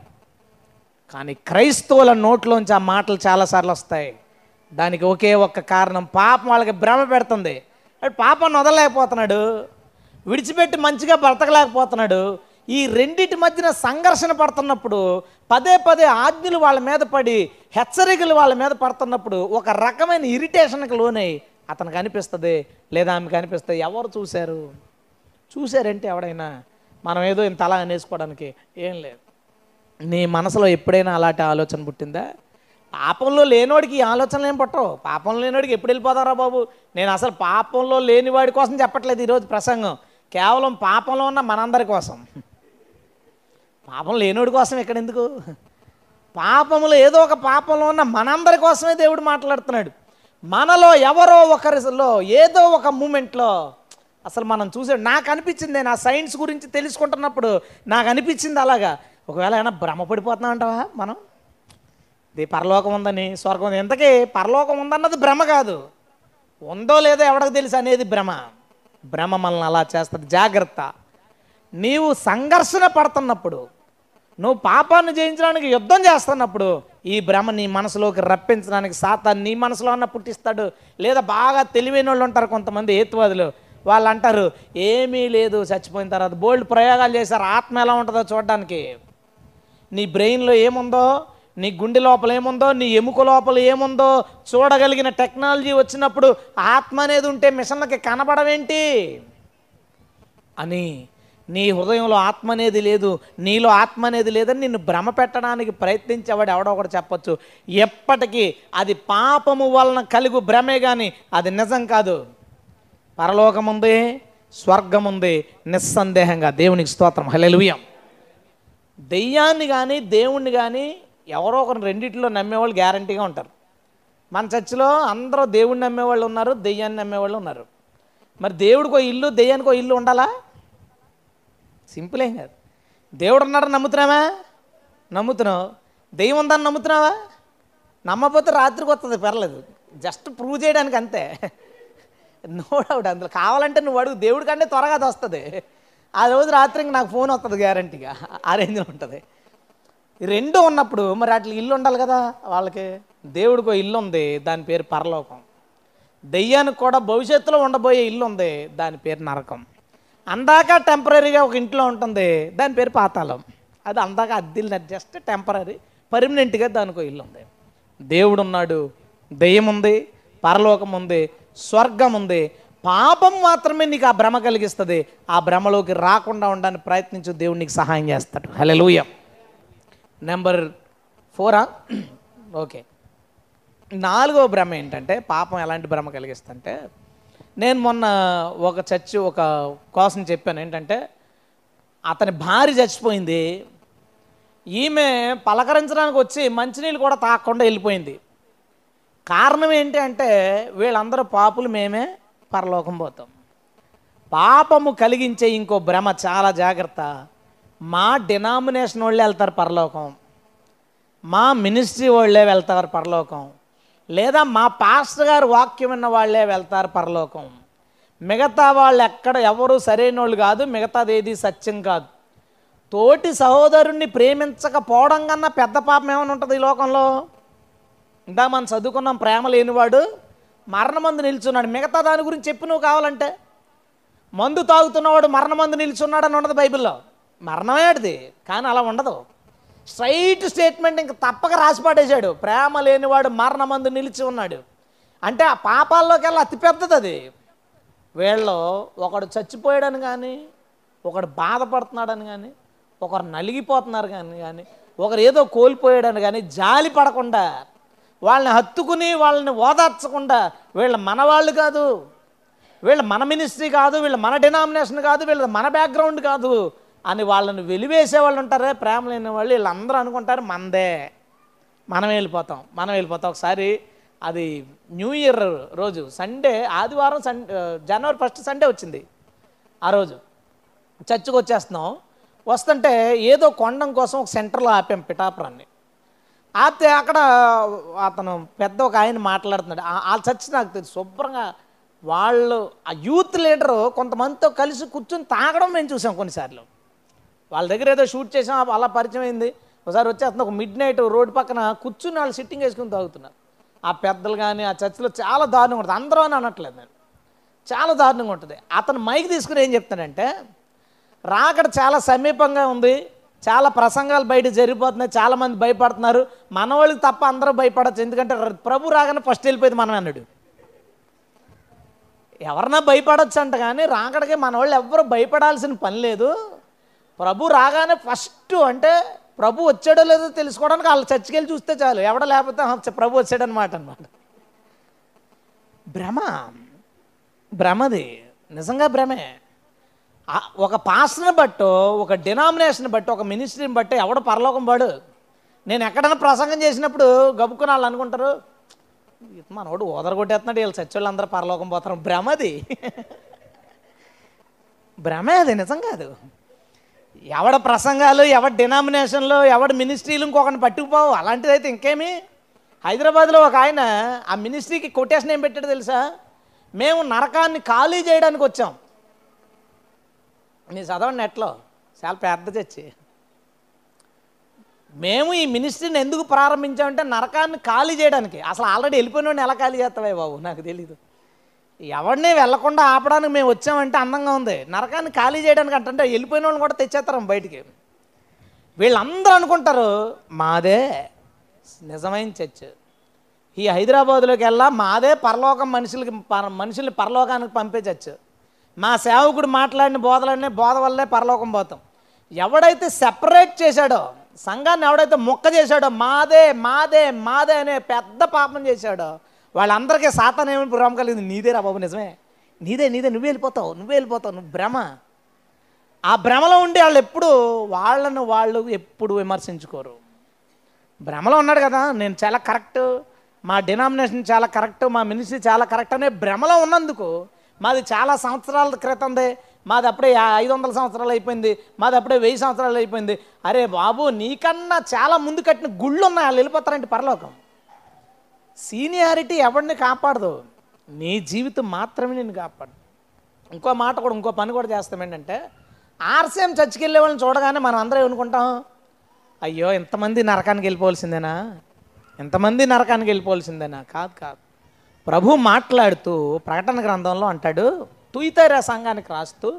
కానీ క్రైస్తవుల నోట్లోంచి ఆ మాటలు చాలాసార్లు వస్తాయి. దానికి ఒకే ఒక్క కారణం పాపం వాళ్ళకి భ్రమ పెడుతుంది. పాపం పాపాన్ని వదలలేకపోతున్నాడు. విడిచిపెట్టి మంచిగా బ్రతకలేకపోతున్నాడు. ఈ రెండిటి మధ్యన సంఘర్షణ పడుతున్నప్పుడు పదే పదే ఆజ్ఞలు వాళ్ళ మీద పడి హెచ్చరికలు వాళ్ళ మీద పడుతున్నప్పుడు ఒక రకమైన ఇరిటేషన్కి లోనై అతనికి అనిపిస్తుంది. లేదా ఆమెకు అనిపిస్తుంది ఎవరు చూశారు? చూశారంటే ఎవడైనా మనం ఏదో ఇంత అలా అనేసుకోవడానికి ఏం లేదు. నీ మనసులో ఎప్పుడైనా అలాంటి ఆలోచన పుట్టిందా? పాపంలో లేనివాడికి ఈ ఆలోచనలు ఏం పట్టవు. పాపంలో లేనివాడికి ఎప్పుడు వెళ్ళిపోతారా బాబు? నేను అసలు పాపంలో లేనివాడి కోసం చెప్పట్లేదు ఈరోజు ప్రసంగం. కేవలం పాపంలో ఉన్న మనందరి కోసం. పాపం లేనోడి కోసం ఇక్కడ ఎందుకు? పాపములు ఏదో ఒక పాపంలో ఉన్న మనందరి కోసమే దేవుడు మాట్లాడుతున్నాడు. మనలో ఎవరో ఒకరిలో ఏదో ఒక మూమెంట్లో అసలు మనం చూసాడు నాకు అనిపించింది నా సైన్స్ గురించి తెలుసుకుంటున్నప్పుడు నాకు అనిపించింది అలాగా. ఒకవేళ ఏమైనా భ్రమపడిపోతున్నాం అంటావా మనం? ఇది పరలోకం ఉందని స్వర్గం ఉంది ఇంతకీ పరలోకం ఉందన్నది భ్రమ కాదు. ఉందో లేదో ఎవరికి తెలుసు అనేది భ్రమ. భ్రమ మనల్ని అలా చేస్తుంది. జాగ్రత్త. నీవు సంఘర్షణ పడుతున్నప్పుడు నువ్వు పాపాన్ని జయించడానికి యుద్ధం చేస్తున్నప్పుడు ఈ భ్రమ నీ మనసులోకి రప్పించడానికి సాతాన్ని నీ మనసులో ఉన్న పుట్టిస్తాడు. లేదా బాగా తెలివైన వాళ్ళు ఉంటారు కొంతమంది హేతువాదులు వాళ్ళు అంటారు ఏమీ లేదు చచ్చిపోయిన తర్వాత బోల్డ్ ప్రయోగాలు చేశారు ఆత్మ ఎలా ఉంటుందో చూడడానికి. నీ బ్రెయిన్లో ఏముందో నీ గుండె లోపల ఏముందో నీ ఎముక లోపల ఏముందో చూడగలిగిన టెక్నాలజీ వచ్చినప్పుడు ఆత్మ అనేది ఉంటే మిషన్లకి కనబడవేంటి అని నీ హృదయంలో ఆత్మ అనేది లేదు నీలో ఆత్మ అనేది లేదని నిన్ను భ్రమ పెట్టడానికి ప్రయత్నించేవాడు ఎవడో ఒకటి చెప్పొచ్చు. ఎప్పటికీ అది పాపము వలన కలుగు భ్రమే కానీ అది నిజం కాదు. పరలోకం ఉంది స్వర్గం ఉంది నిస్సందేహంగా దేవునికి స్తోత్రం. హలెలుయం దెయ్యాన్ని కానీ దేవుణ్ణి కానీ ఎవరో ఒకరు రెండిట్లో నమ్మేవాళ్ళు గ్యారంటీగా ఉంటారు. మన చర్చిలో అందరూ దేవుణ్ణి నమ్మేవాళ్ళు ఉన్నారు దెయ్యాన్ని నమ్మేవాళ్ళు ఉన్నారు. మరి దేవుడికో ఇల్లు దెయ్యానికో ఇల్లు ఉండాలా? సింపుల్. ఏం కాదు దేవుడు ఉన్నాడని నమ్ముతున్నావా? నమ్ముతున్నావు. దెయ్యం ఉందని నమ్ముతున్నావా? నమ్మపోతే రాత్రికి వస్తుంది పర్లేదు. జస్ట్ ప్రూవ్ చేయడానికి అంతే. నో డౌట్ అందులో కావాలంటే నువ్వు అడుగు. దేవుడి కంటే త్వరగా అది వస్తుంది. ఆ రోజు రాత్రికి నాకు ఫోన్ వస్తుంది గ్యారంటీగా. ఆ రేంజ్లో ఉంటుంది. రెండు ఉన్నప్పుడు మరి అట్లా ఇల్లు ఉండాలి కదా వాళ్ళకి. దేవుడికో ఇల్లు ఉంది దాని పేరు పరలోకం. దెయ్యానికి కూడా భవిష్యత్తులో ఉండబోయే ఇల్లు ఉంది దాని పేరు నరకం. అందాక టెంపరీగా ఒక ఇంట్లో ఉంటుంది దాని పేరు పాతాళం. అది అందాక అద్దిల్ని జస్ట్ టెంపరీ పర్మనెంట్గా దానికో ఇల్లు ఉంది. దేవుడు ఉన్నాడు దెయ్యం ఉంది పరలోకం ఉంది స్వర్గం ఉంది పాపం మాత్రమే నీకు ఆ భ్రమ కలిగిస్తుంది. ఆ భ్రమలోకి రాకుండా ఉండడానికి ప్రయత్నించు దేవుడు నీకు సహాయం చేస్తాడు. హలో నెంబర్ ఫోరా ఓకే నాలుగో భ్రమ ఏంటంటే పాపం ఎలాంటి భ్రమ కలిగిస్తుంటే నేను మొన్న ఒక చర్చి ఒక కోసం చెప్పాను. ఏంటంటే అతని భార్య చచ్చిపోయింది. ఈమె పలకరించడానికి వచ్చి మంచినీళ్ళు కూడా తాగకుండా వెళ్ళిపోయింది. కారణం ఏంటి అంటే వీళ్ళందరూ పాపులు మేమే పరలోకం పోతాం. పాపము కలిగించే ఇంకో భ్రమ చాలా జాగ్రత్త. మా డినామినేషన్ వాళ్ళే వెళ్తారు పరలోకం. మా మినిస్ట్రీ వాళ్ళే వెళ్తారు పరలోకం. లేదా మా పాస్టర్ గారు వాక్యం విన్న వాళ్ళే వెళ్తారు పరలోకం. మిగతా వాళ్ళు ఎక్కడ ఎవరు సరైన వాళ్ళు కాదు మిగతాది ఏది సత్యం కాదు. తోటి సహోదరుణ్ణి ప్రేమించకపోవడం కన్నా పెద్ద పాపం ఏమైనా ఉంటుంది ఈ లోకంలో? ఇందా మనం చదువుకున్నాం ప్రేమ లేనివాడు మరణమందు నిల్చున్నాడు. మిగతా దాని గురించి చెప్పు నువ్వు కావాలంటే. మందు తాగుతున్నవాడు మరణమందు నిల్చున్నాడని ఉండదు బైబిల్లో. మరణమేటిది కానీ అలా ఉండదు. స్ట్రైట్ స్టేట్మెంట్ ఇంక తప్పక రాసి ప్రేమ లేనివాడు మరణమందు నిలిచి ఉన్నాడు. అంటే ఆ పాపాల్లోకి వెళ్ళి అది వీళ్ళు ఒకడు చచ్చిపోయాడని కానీ ఒకడు బాధపడుతున్నాడని కానీ ఒకరు నలిగిపోతున్నారు కానీ కానీ ఒకరు ఏదో కోల్పోయాడని కానీ జాలి పడకుండా వాళ్ళని హత్తుకుని వాళ్ళని ఓదార్చకుండా వీళ్ళ మనవాళ్ళు కాదు. వీళ్ళ మన మినిస్ట్రీ కాదు వీళ్ళ మన డినామినేషన్ కాదు వీళ్ళ మన బ్యాక్గ్రౌండ్ కాదు. అని వాళ్ళని వెలివేసే వాళ్ళు ఉంటారే ప్రేమ లేని వాళ్ళు వీళ్ళందరూ అనుకుంటారు మందే మనం వెళ్ళిపోతాం మనం వెళ్ళిపోతాం. ఒకసారి అది న్యూ ఇయర్ రోజు సండే ఆదివారం సండే జనవరి ఫస్ట్ సండే వచ్చింది ఆ రోజు. చర్చికి వచ్చేస్తున్నాం. వస్తుంటే ఏదో కొండం కోసం ఒక సెంటర్లో ఆపాం పిఠాపురాన్ని. ఆపితే అక్కడ అతను పెద్ద ఒక ఆయన మాట్లాడుతున్నాడు. ఆ- ఆ చర్చ్ నాకు తెలుసు శుభ్రంగా వాళ్ళు ఆ యూత్ లీడరు కొంతమందితో కలిసి కూర్చొని తాగడం మేము చూసాం కొన్నిసార్లు. వాళ్ళ దగ్గర ఏదో షూట్ చేసాం అలా పరిచయం అయింది. ఒకసారి వచ్చేస్తుంది ఒక మిడ్ నైట్ రోడ్డు పక్కన కూర్చుని వాళ్ళు సిట్టింగ్ వేసుకుని తాగుతున్నారు. ఆ పెద్దలు కానీ ఆ చర్చిలో చాలా దారుణంగా ఉంటుంది. అందరూ అని అనట్లేదు నేను. చాలా దారుణంగా ఉంటుంది. అతను మైక్ తీసుకుని ఏం చెప్తాడంటే రాకడ చాలా సమీపంగా ఉంది. చాలా ప్రసంగాలు బయట జరిగిపోతున్నాయి. చాలా మంది భయపడుతున్నారు. మన వాళ్ళకి తప్ప అందరూ భయపడచ్చు. ఎందుకంటే ప్రభు రాగానే ఫస్ట్ వెళ్ళిపోయింది మనం అన్నాడు. ఎవరన్నా భయపడచ్చు అంట కానీ రాకడికి మన వాళ్ళు ఎవ్వరు భయపడాల్సిన పని లేదు. ప్రభు రాగానే ఫస్ట్ అంటే ప్రభు వచ్చాడో లేదో తెలుసుకోవడానికి వాళ్ళు చర్చికి వెళ్ళి చూస్తే చాలు. ఎవడ లేకపోతే ప్రభు వచ్చాడనమాట అనమాట భ్రమ. భ్రమది. నిజంగా భ్రమే. ఒక పాస్టర్ని బట్టో ఒక డినామినేషన్ బట్టి ఒక మినిస్ట్రీని బట్టి ఎవడ పరలోకం పడు నేను ఎక్కడైనా ప్రసంగం చేసినప్పుడు గబుక్కుని వాళ్ళు అనుకుంటారు మనోడు ఓదరగొట్టేస్తున్నాడు వీళ్ళు చచ్చోళ్ళు అందరూ పరలోకం పోతారు. భ్రమది. భ్రమే అది. నిజం కాదు. ఎవడ ప్రసంగాలు ఎవడ డినామినేషన్లు ఎవడ మినిస్ట్రీలు ఇంకొకరిని పట్టుకుపోవు. అలాంటిది అయితే ఇంకేమి? హైదరాబాద్లో ఒక ఆయన ఆ మినిస్ట్రీకి కొటేషన్ ఏం పెట్టాడు తెలుసా? మేము నరకాన్ని ఖాళీ చేయడానికి వచ్చాం. నీ చదవండి నెట్లో. చాలా పెద్ద చచ్చి మేము ఈ మినిస్ట్రీని ఎందుకు ప్రారంభించామంటే నరకాన్ని ఖాళీ చేయడానికి. అసలు ఆల్రెడీ వెళ్ళిపోయిన వాడిని ఎలా ఖాళీ చేస్తావే బాబు? నాకు తెలీదు. ఎవరిని వెళ్ళకుండా ఆపడానికి మేము వచ్చామంటే అందంగా ఉంది. నరకాన్ని ఖాళీ చేయడానికి అంటే వెళ్ళిపోయిన వాళ్ళని కూడా తెచ్చేస్తాం బయటికి. వీళ్ళందరూ అనుకుంటారు మాదే నిజమైన చర్చ్. ఈ హైదరాబాద్లోకి వెళ్ళా మాదే పరలోకం మనుషులకి పర- మనుషుల్ని పరలోకానికి పంపే చర్చ్. మా సేవకుడు మాట్లాడిన బోధలన్నీ బోధ వల్లే పరలోకం పోతాం. ఎవడైతే సెపరేట్ చేశాడో సంఘాన్ని ఎవడైతే మొక్క చేశాడో మాదే మాదే మాదే అనే పెద్ద పాపం చేశాడో వాళ్ళందరికీ సాతాన్ ఏమి భ్రమ కలిగింది? నీదే రా బాబు నిజమే. నీదే నీదే నువ్వే వెళ్ళిపోతావు నువ్వే వెళ్ళిపోతావు నువ్వు భ్రమ. ఆ భ్రమలో ఉండి వాళ్ళు ఎప్పుడు వాళ్ళను వాళ్ళు ఎప్పుడు విమర్శించుకోరు. భ్రమలో ఉన్నాడు కదా నేను చాలా కరెక్ట్ మా డినామినేషన్ చాలా కరెక్ట్ మా మినిస్ట్రీ చాలా కరెక్ట్ అనే భ్రమలో ఉన్నందుకు మాది చాలా సంవత్సరాల క్రితందే మాది అప్పుడే ఐదు వందల సంవత్సరాలు అయిపోయింది మాది అప్పుడే వెయ్యి సంవత్సరాలు అయిపోయింది. అరే బాబు నీకన్నా చాలా ముందు కట్టిన గుళ్ళు ఉన్నాయి వాళ్ళు వెళ్ళిపోతారంటే పరలోకం. సీనియారిటీ ఎవరిని కాపాడదు? నీ జీవితం మాత్రమే నేను కాపాడు ఇంకో మాట కూడా ఇంకో పని కూడా చేస్తాం ఏంటంటే ఆర్సీఎం చర్చికి వెళ్ళే వాళ్ళని చూడగానే మనం అందరం ఏమనుకుంటాం? అయ్యో ఇంతమంది నరకానికి వెళ్ళిపోవాల్సిందేనా? ఇంతమంది నరకానికి వెళ్ళిపోవాల్సిందేనా? కాదు కాదు. ప్రభు మాట్లాడుతూ ప్రకటన గ్రంథంలో అంటాడు తుయితైరా సంఘానికి రాస్తూ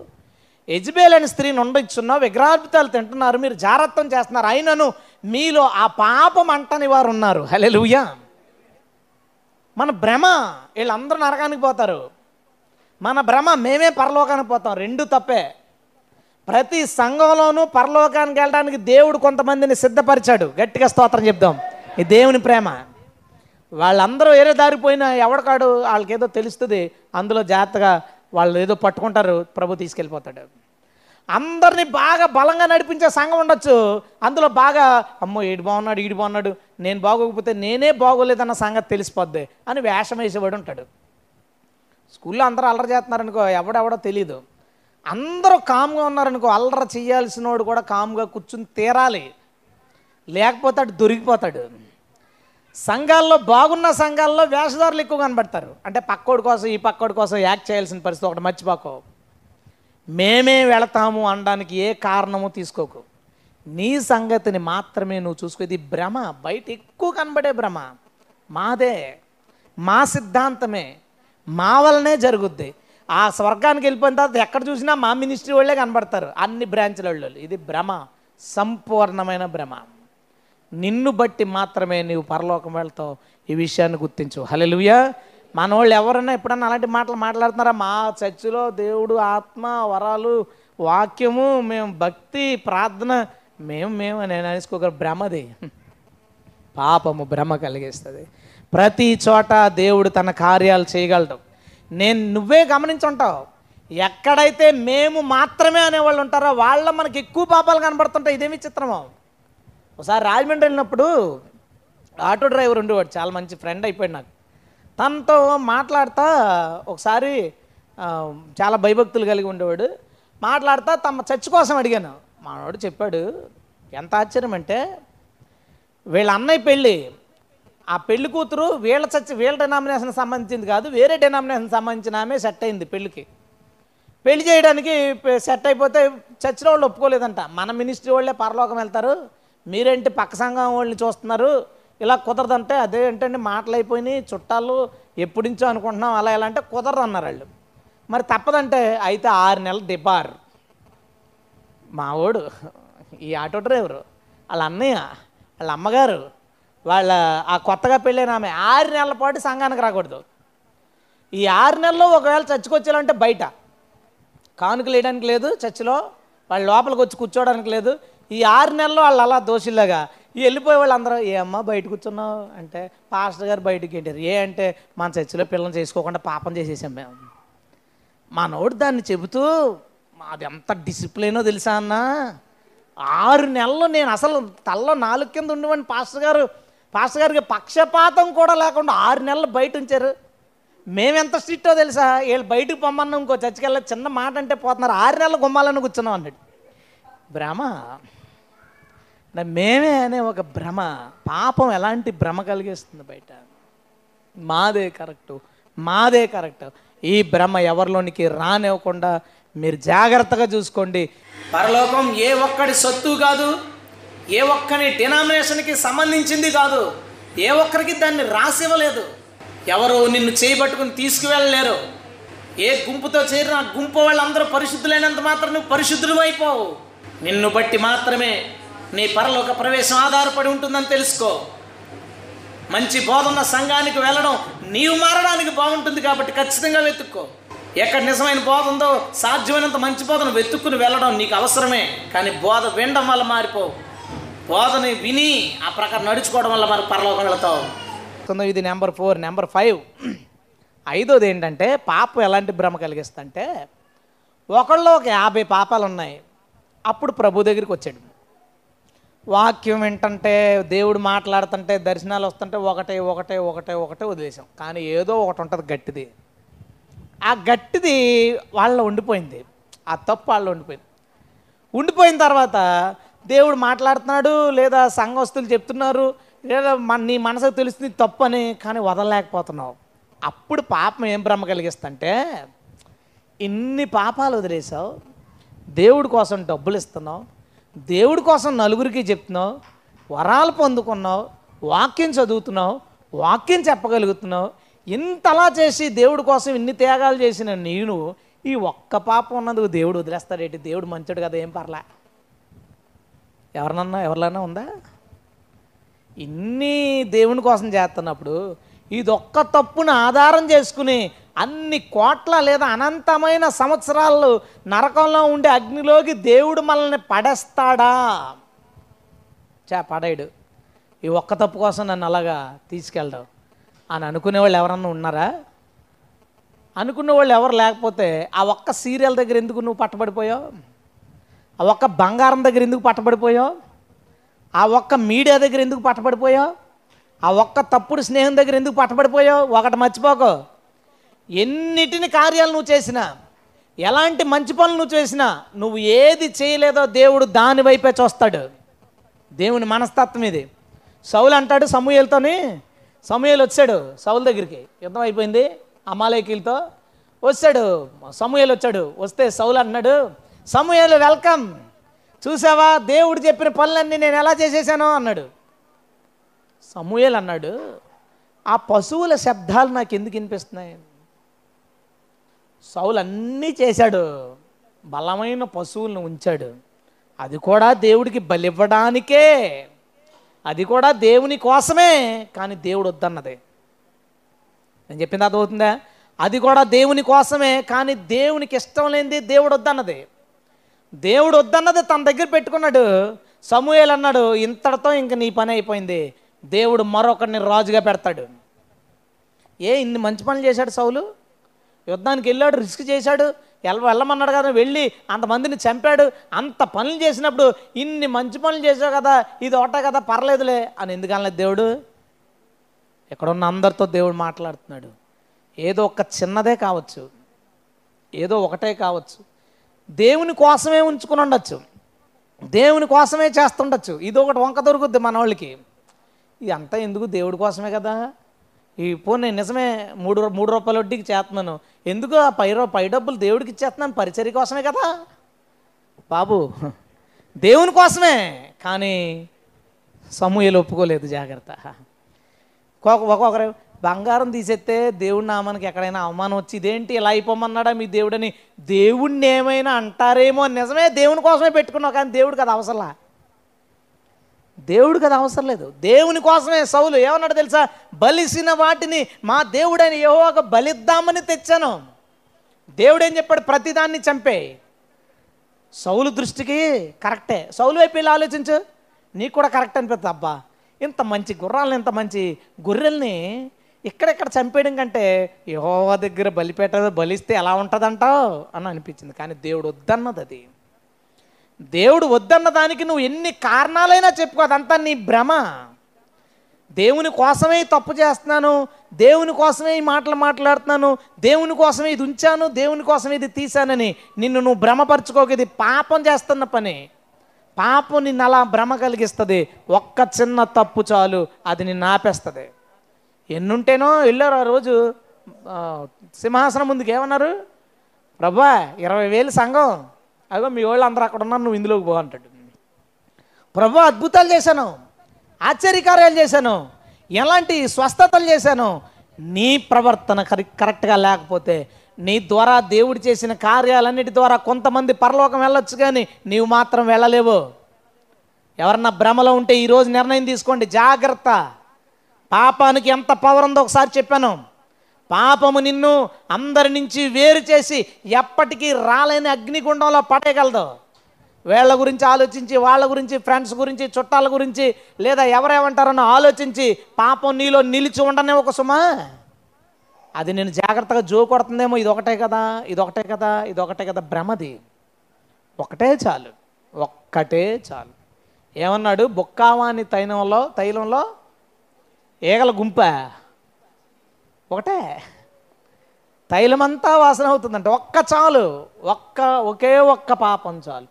ఎజ్బేల్ అనే స్త్రీని ఉండొచ్చున్నా విగ్రహార్పితాలు తింటున్నారు మీరు జాగ్రత్తం చేస్తున్నారు అయినను మీలో ఆ పాపం అంటని వారు ఉన్నారు. హలెలుయా మన భ్రమ వీళ్ళందరూ నరకానికి పోతారు. మన భ్రమ మేమే పరలోకానికి పోతాం. రెండు తప్పే. ప్రతి సంఘంలోనూ పరలోకానికి వెళ్ళడానికి దేవుడు కొంతమందిని సిద్ధపరిచాడు. గట్టిగా స్తోత్రం చెప్దాం. ఈ దేవుని ప్రేమ. వాళ్ళందరూ వేరే దారిపోయినా ఎవడకాడు వాళ్ళకేదో తెలుస్తుంది. అందులో జాగ్రత్తగా వాళ్ళు ఏదో పట్టుకుంటారు ప్రభు తీసుకెళ్ళిపోతాడు. అందరినీ బాగా బలంగా నడిపించే సంఘం ఉండొచ్చు. అందులో బాగా అమ్మో ఈడు బాగున్నాడు ఈడు బాగున్నాడు నేను బాగోకపోతే నేనే బాగోలేదన్న సంగతి తెలిసిపోద్ది అని వేషం వేసేవాడు ఉంటాడు. స్కూల్లో అందరూ అల్లరి చేస్తున్నారనుకో ఎవడెవడో తెలియదు అందరూ కామ్గా ఉన్నారనుకో అల్లరి చేయాల్సినోడు కూడా కామ్గా కూర్చుని తీరాలి. లేకపోతే అటు దొరికిపోతాడు. సంఘాల్లో బాగున్న సంఘాల్లో వేషధారులు ఎక్కువ కనబడతారు. అంటే పక్కోడి కోసం ఈ పక్కోడి కోసం యాక్ట్ చేయాల్సిన పరిస్థితి ఒకటి మర్చిపోకో. మేమే వెళతాము అనడానికి ఏ కారణము తీసుకోకు. నీ సంగతిని మాత్రమే నువ్వు చూసుకో. ఇది భ్రమ. బయట ఎక్కువ కనబడే భ్రమ. మాదే. మా సిద్ధాంతమే. మా వల్లనే జరుగుద్ది. ఆ స్వర్గానికి వెళ్ళిపోయిన తర్వాత ఎక్కడ చూసినా మా మినిస్ట్రీ వాళ్ళే కనబడతారు. అన్ని బ్రాంచ్ల వాళ్ళు ఇది భ్రమ. సంపూర్ణమైన భ్రమ. నిన్ను బట్టి మాత్రమే నీవు పరలోకం వెళ్తావు. ఈ విషయాన్ని గుర్తించు. హల్లెలూయా. మన వాళ్ళు ఎవరైనా ఎప్పుడన్నా అలాంటి మాటలు మాట్లాడుతున్నారా? మా చర్చిలో దేవుడు ఆత్మ వరాలు వాక్యము మేము భక్తి ప్రార్థన మేము మేము నేను అనేసుకోగల భ్రమది. పాపము భ్రమ కలిగిస్తుంది. ప్రతి చోట దేవుడు తన కార్యాలు చేయగలడు. నేను నువ్వే గమనించుంటావు. ఎక్కడైతే మేము మాత్రమే అనేవాళ్ళు ఉంటారో వాళ్ళ మనకి ఎక్కువ పాపాలు కనబడుతుంటాయి. ఇదేమి చిత్రమో? ఒకసారి రాజమండ్రి వెళ్ళినప్పుడు ఆటో డ్రైవర్ ఉండేవాడు. చాలా మంచి ఫ్రెండ్ అయిపోయాడు నాకు. తనతో మాట్లాడతా ఒకసారి చాలా భయభక్తులు కలిగి ఉండేవాడు. మాట్లాడతా తమ చర్చ్ కోసం అడిగాను. మానవాడు చెప్పాడు ఎంత ఆశ్చర్యం అంటే వీళ్ళ అన్నయ్య పెళ్ళి ఆ పెళ్ళి కూతురు వీళ్ళ చర్చ్ వీళ్ళ డినామినేషన్ సంబంధించింది కాదు వేరే డినామినేషన్ సంబంధించిన ఆమె సెట్ అయింది పెళ్ళికి. పెళ్ళి చేయడానికి సెట్ అయిపోతే చర్చిలో వాళ్ళు ఒప్పుకోలేదంట. మన మినిస్ట్రీ వాళ్ళే పరలోకం వెళ్తారు. మీరేంటి పక్క సంఘం వాళ్ళని చూస్తున్నారు? ఇలా కుదరదంటే అదే ఏంటంటే మాటలు అయిపోయినాయి చుట్టాలు ఎప్పుడించో అనుకుంటున్నాం అలా ఎలా అంటే కుదరదు అన్నారు వాళ్ళు. మరి తప్పదంటే అయితే ఆరు నెలలు డిబార్. మావోడు ఈ ఆటో డ్రైవరు వాళ్ళ అన్నయ్య వాళ్ళ అమ్మగారు వాళ్ళ ఆ కొత్తగా పెళ్ళైన ఆమె ఆరు నెలల పాటు సంఘానికి రాకూడదు. ఈ ఆరు నెలల్లో ఒకవేళ చర్చకొచ్చేయాలంటే బయట. కానుకలు వేయడానికి లేదు చర్చిలో వాళ్ళ లోపలికి వచ్చి కూర్చోవడానికి లేదు. ఈ ఆరు నెలల్లో వాళ్ళు అలా దోషుల్లాగా వెళ్ళిపోయే వాళ్ళు అందరూ ఏ అమ్మ బయట కూర్చున్నావు? అంటే పాస్టర్ గారు బయటకు ఏంటారు? ఏ అంటే మన చర్చిలో పిల్లల్ని చేసుకోకుండా పాపం చేసేసాం మేము. మా నోడు దాన్ని చెబుతూ మాది ఎంత డిసిప్లినో తెలుసా అన్న? ఆరు నెలలు నేను అసలు తల్లో నాలుగు కింద ఉండేవాడిని పాస్టర్ గారు. పాస్టర్ గారికి పక్షపాతం కూడా లేకుండా ఆరు నెలలు బయట ఉంచారు. మేమెంత స్ట్రిక్టో తెలుసా? వీళ్ళు బయటకు పొమ్మన్నా ఇంకో చచ్చికెళ్ళ చిన్న మాట అంటే పోతున్నారు. ఆరు నెలలు గుమ్మాలని కూర్చున్నాం అన్నాడు. బ్రహ్మ మేమే అనే ఒక భ్రమ పాపం ఎలాంటి భ్రమ కలిగిస్తుంది బయట? మాదే కరెక్టు మాదే కరెక్ట్. ఈ భ్రమ ఎవరిలోనికి రానివ్వకుండా మీరు జాగ్రత్తగా చూసుకోండి. పరలోకం ఏ ఒక్కడి సొత్తు కాదు ఏ ఒక్కని డినామినేషన్కి సంబంధించింది కాదు ఏ ఒక్కరికి దాన్ని రాసివ్వలేదు. ఎవరు నిన్ను చేయబట్టుకుని తీసుకువెళ్ళలేరు. ఏ గుంపుతో చేరిన గుంపు వాళ్ళందరూ పరిశుద్ధులైనంత మాత్రం నువ్వు పరిశుద్ధులు అయిపోవు నిన్ను బట్టి మాత్రమే నీ పరలోక ప్రవేశం ఆధారపడి ఉంటుందని తెలుసుకో. మంచి బోధ ఉన్న సంఘానికి వెళ్ళడం నీవు మారడానికి బాగుంటుంది కాబట్టి ఖచ్చితంగా వెతుక్కో. ఎక్కడ నిజమైన బోధ ఉందో సాధ్యమైనంత మంచి బోధను వెతుక్కుని వెళ్ళడం నీకు అవసరమే. కానీ బోధ వినడం వల్ల మారిపోవు. బోధని విని ఆ ప్రకారం నడుచుకోవడం వల్ల మరి పరలోకం వెళతావు. ఇది నెంబర్ ఫోర్ నెంబర్ ఫైవ్. ఐదోది ఏంటంటే పాపం ఎలాంటి భ్రమ కలిగిస్తుందంటే ఒకళ్ళు ఒక యాభై పాపాలు ఉన్నాయి అప్పుడు ప్రభు దగ్గరికి వచ్చాడు. వాక్యం వింటుంటే దేవుడు మాట్లాడుతుంటే దర్శనాలు వస్తుంటే ఒకటే ఒకటే ఒకటే ఒకటే వదిలేసాం కానీ ఏదో ఒకటి ఉంటుంది గట్టిది. ఆ గట్టిది వాళ్ళ ఉండిపోయింది. ఆ తప్పు వాళ్ళు ఉండిపోయింది. ఉండిపోయిన తర్వాత దేవుడు మాట్లాడుతున్నాడు లేదా సంఘస్థులు చెప్తున్నారు లేదా మన నీ మనసుకు తెలుస్తుంది తప్పు అని కానీ వదలలేకపోతున్నావు. అప్పుడు పాపం ఏం భ్రమ కలిగిస్తుంటే ఇన్ని పాపాలు వదిలేసావు దేవుడి కోసం డబ్బులు ఇస్తున్నావు దేవుడి కోసం నలుగురికి చెప్తున్నావు వరాలు పొందుకున్నావు వాక్యం చదువుతున్నావు వాక్యం చెప్పగలుగుతున్నావు. ఇంతలా చేసి దేవుడి కోసం ఇన్ని త్యాగాలు చేసిన నేను ఈ ఒక్క పాపం ఉన్నందుకు దేవుడు వదిలేస్తాడేంటి? దేవుడు మంచోడు కదా ఏం పర్లే. ఎవరినన్నా ఎవరిలైనా ఉందా? ఇన్ని దేవుని కోసం చేస్తున్నప్పుడు ఇదొక్క తప్పును ఆధారం చేసుకుని అన్ని కోట్ల లేదా అనంతమైన సంవత్సరాలు నరకంలో ఉండే అగ్నిలోకి దేవుడు మనల్ని పడేస్తాడా? చా పడేడు ఈ ఒక్క తప్పు కోసం నన్ను అలాగా తీసుకెళ్ళడం. అని అనుకునే వాళ్ళు ఎవరన్నా ఉన్నారా? అనుకున్న వాళ్ళు ఎవరు లేకపోతే ఆ ఒక్క సీరియల్ దగ్గర ఎందుకు నువ్వు పట్టబడిపోయావు? ఆ ఒక్క బంగారం దగ్గర ఎందుకు పట్టబడిపోయావు? ఆ ఒక్క మీడియా దగ్గర ఎందుకు పట్టబడిపోయావు? ఆ ఒక్క తప్పుడు స్నేహం దగ్గర ఎందుకు పట్టబడిపోయావు? ఒకటి మర్చిపోకు. ఎన్నిటిని కార్యాలు నువ్వు చేసినా ఎలాంటి మంచి పనులు నువ్వు చేసినా నువ్వు ఏది చేయలేదో దేవుడు దాని వైపే చూస్తాడు. దేవుని మనస్తత్వం ఇది. సౌలు అంటాడు సమూహలతోని సమూహలు వచ్చాడు సౌలు దగ్గరికి. యుద్ధం అయిపోయింది అమాలయకీలతో వచ్చాడు. సమూహలు వచ్చాడు వస్తే సౌలు అన్నాడు సమూహలు వెల్కమ్. చూసావా దేవుడు చెప్పిన పనులన్నీ నేను ఎలా చేసేసానో అన్నాడు. సమూహలు అన్నాడు ఆ పశువుల శబ్దాలు నాకు ఎందుకు వినిపిస్తున్నాయి? సౌలు అన్నీ చేశాడు. బలమైన పశువులను ఉంచాడు. అది కూడా దేవుడికి బలివ్వడానికే. అది కూడా దేవుని కోసమే కానీ దేవుడు వద్దన్నదే. నేను చెప్పింది అర్థమవుతుందా? అది కూడా దేవుని కోసమే కానీ దేవునికి ఇష్టం లేనిది దేవుడు వద్దన్నది. దేవుడు వద్దన్నది తన దగ్గర పెట్టుకున్నాడు. సమూయేలు అన్నాడు ఇంతటితో ఇంక నీ పని అయిపోయింది. దేవుడు మరొకరిని రాజుగా పెడతాడు. ఏ ఇన్ని మంచి పనులు చేశాడు సౌలు? యుద్ధానికి వెళ్ళాడు రిస్క్ చేశాడు ఎల్ వెళ్ళమన్నాడు కదా వెళ్ళి అంతమందిని చంపాడు అంత పనులు చేసినప్పుడు ఇన్ని మంచి పనులు చేసావు కదా ఇది ఒకటే కదా పర్లేదులే అని ఎందుకనలేదు దేవుడు? ఎక్కడున్న అందరితో దేవుడు మాట్లాడుతున్నాడు. ఏదో ఒక చిన్నదే కావచ్చు ఏదో ఒకటే కావచ్చు. దేవుని కోసమే ఉంచుకుని ఉండొచ్చు దేవుని కోసమే చేస్తుండొచ్చు. ఇది ఒకటి వంక దొరుకుద్ది మన వాళ్ళకి ఇది అంతా ఎందుకు దేవుడి కోసమే కదా? ఈ పోనీ నిజమే మూడు మూడు రూపాయల వడ్డీకి చేస్తున్నాను. ఎందుకు ఆ పై పై డబ్బులు దేవుడికి ఇచ్చేస్తున్నాను పరిచర్య కోసమే కదా. బాబు దేవుని కోసమే కానీ సమూహలు ఒప్పుకోలేదు జాగ్రత్త. ఒక్కొక్కరు బంగారం తీసేస్తే దేవుడి నామానికి ఎక్కడైనా అవమానం వచ్చి ఇదేంటి ఇలా అయిపోమన్నాడా మీ దేవుడని దేవుణ్ణి ఏమైనా అంటారేమో నిజమే దేవుని కోసమే పెట్టుకున్నావు కానీ దేవుడు కదా అవసరంలా? దేవుడు కదా అవసరం లేదు. దేవుని కోసమే సౌలు ఏమన్నాడు తెలుసా? బలిసిన వాటిని మా దేవుడని యెహోవాకు బలిద్దామని తెచ్చాను. దేవుడు ఏం చెప్పాడు ప్రతిదాన్ని చంపే. సౌలు దృష్టికి కరెక్టే. సౌలు వైపు వెళ్ళి ఆలోచించు. నీకు కూడా కరెక్ట్ అనిపిస్తుంది అబ్బా. ఇంత మంచి గుర్రాలను ఇంత మంచి గొర్రెల్ని ఇక్కడెక్కడ చంపేయడం కంటే యహోవా దగ్గర బలిపేట బలిస్తే ఎలా ఉంటుందంటావు? అని అనిపించింది. కానీ దేవుడు వద్దన్నది అది. దేవుడు వద్దన్న దానికి నువ్వు ఎన్ని కారణాలైనా చెప్పుకో అదంతా నీ భ్రమ. దేవుని కోసమే తప్పు చేస్తున్నాను దేవుని కోసమే ఈ మాటలు మాట్లాడుతున్నాను దేవుని కోసమే ఇది ఉంచాను దేవుని కోసమే ఇది తీశానని నిన్ను నువ్వు భ్రమపరచుకోక ఇది పాపం చేస్తున్న పని. పాపం నిన్ను అలా భ్రమ కలిగిస్తుంది. ఒక్క చిన్న తప్పు చాలు అది నిన్ను ఆపేస్తుంది. ఎన్నుంటేనో వెళ్ళారు ఆ రోజు సింహాసనం ముందుకు ఏమన్నారు? ప్రభా ఇరవై వేలు సంఘం. అగో మీ వాళ్ళు అందరూ అక్కడ ఉన్నారు నువ్వు ఇందులోకి పో అంటాడు. ప్రభు అద్భుతాలు చేశాను ఆశ్చర్యకార్యాలు చేశాను ఎలాంటి స్వస్థతలు చేశాను. నీ ప్రవర్తన కరె కరెక్ట్గా లేకపోతే నీ ద్వారా దేవుడు చేసిన కార్యాలన్నిటి ద్వారా కొంతమంది పరలోకం వెళ్ళొచ్చు కానీ నీవు మాత్రం వెళ్ళలేవు. ఎవరన్నా భ్రమలో ఉంటే ఈరోజు నిర్ణయం తీసుకోండి జాగ్రత్త. పాపానికి ఎంత పవర్ ఉందో ఒకసారి చెప్పాను. పాపము నిన్ను అందరి నుంచి వేరు చేసి ఎప్పటికీ రాలేని అగ్నిగుండంలో పడేయగలదు. వీళ్ళ గురించి ఆలోచించి వాళ్ళ గురించి ఫ్రెండ్స్ గురించి చుట్టాల గురించి లేదా ఎవరేమంటారని ఆలోచించి పాపం నీలో నిలిచి ఉండనే ఒక సుమా. అది నేను జాగ్రత్తగా జో కొడుతుందేమో ఇది ఒకటే కదా ఇది ఒకటే కదా ఇది ఒకటే కదా భ్రమది. ఒకటే చాలు ఒక్కటే చాలు. ఏమన్నాడు? బొక్కావాని తైలంలో తైలంలో ఈగల గుంప. ఒకటే. తైలమంతా వాసన అవుతుందంట. ఒక్క చాలు ఒక్క ఒకే ఒక్క పాపం చాలు.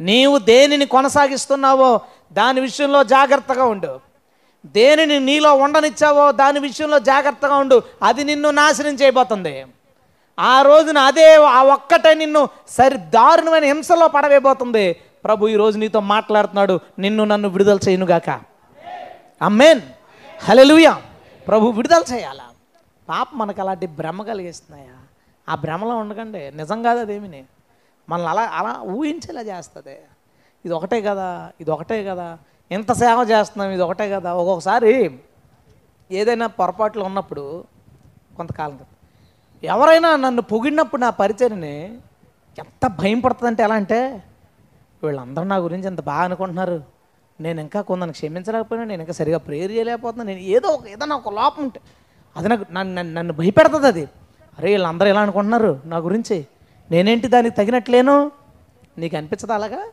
నీవు దేనిని కొనసాగిస్తున్నావో దాని విషయంలో జాగ్రత్తగా ఉండు. దేనిని నీలో ఉండనిచ్చావో దాని విషయంలో జాగ్రత్తగా ఉండు. అది నిన్ను నాశనం చేయబోతుంది. ఆ రోజున అదే ఆ ఒక్కటే నిన్ను సరి దారుణమైన హింసలో పడవేయబోతుంది. ప్రభు ఈ రోజు నీతో మాట్లాడుతున్నాడు. నిన్ను నన్ను విడుదల చేయనుగాక. అమ్మేన్. హలెలుయా ప్రభు విడుదల చేయాలా? పాప మనకు అలాంటి భ్రమ కలిగిస్తున్నాయా? ఆ భ్రమలో ఉండకండి. నిజం కాదు అదేమిని. మనల్ని అలా అలా ఊహించేలా చేస్తుంది. ఇది ఒకటే కదా ఇది ఒకటే కదా. ఇంత సేవ చేస్తున్నాం ఇది ఒకటే కదా. ఒక్కొక్కసారి ఏదైనా పొరపాట్లు ఉన్నప్పుడు కొంతకాలం ఎవరైనా నన్ను పొగిడినప్పుడు నా పరిచయని ఎంత భయం పడుతుందంటే ఎలా అంటే వీళ్ళందరూ నా గురించి ఎంత బాగా అనుకుంటున్నారు. నేను ఇంకా కొందరిని క్షమించలేకపోయినా నేను ఇంకా సరిగా ప్రేయర్ చేయలేకపోతున్నాను నేను ఏదో ఒక ఏదైనా ఒక లోపం ఉంటే అది నాకు నన్ను నన్ను భయపెడుతుంది అది. అరే వీళ్ళందరూ ఎలా అనుకుంటున్నారు? నా గురించి నేనేంటి దానికి తగినట్లేను? నీకు అనిపించదా అలాగా?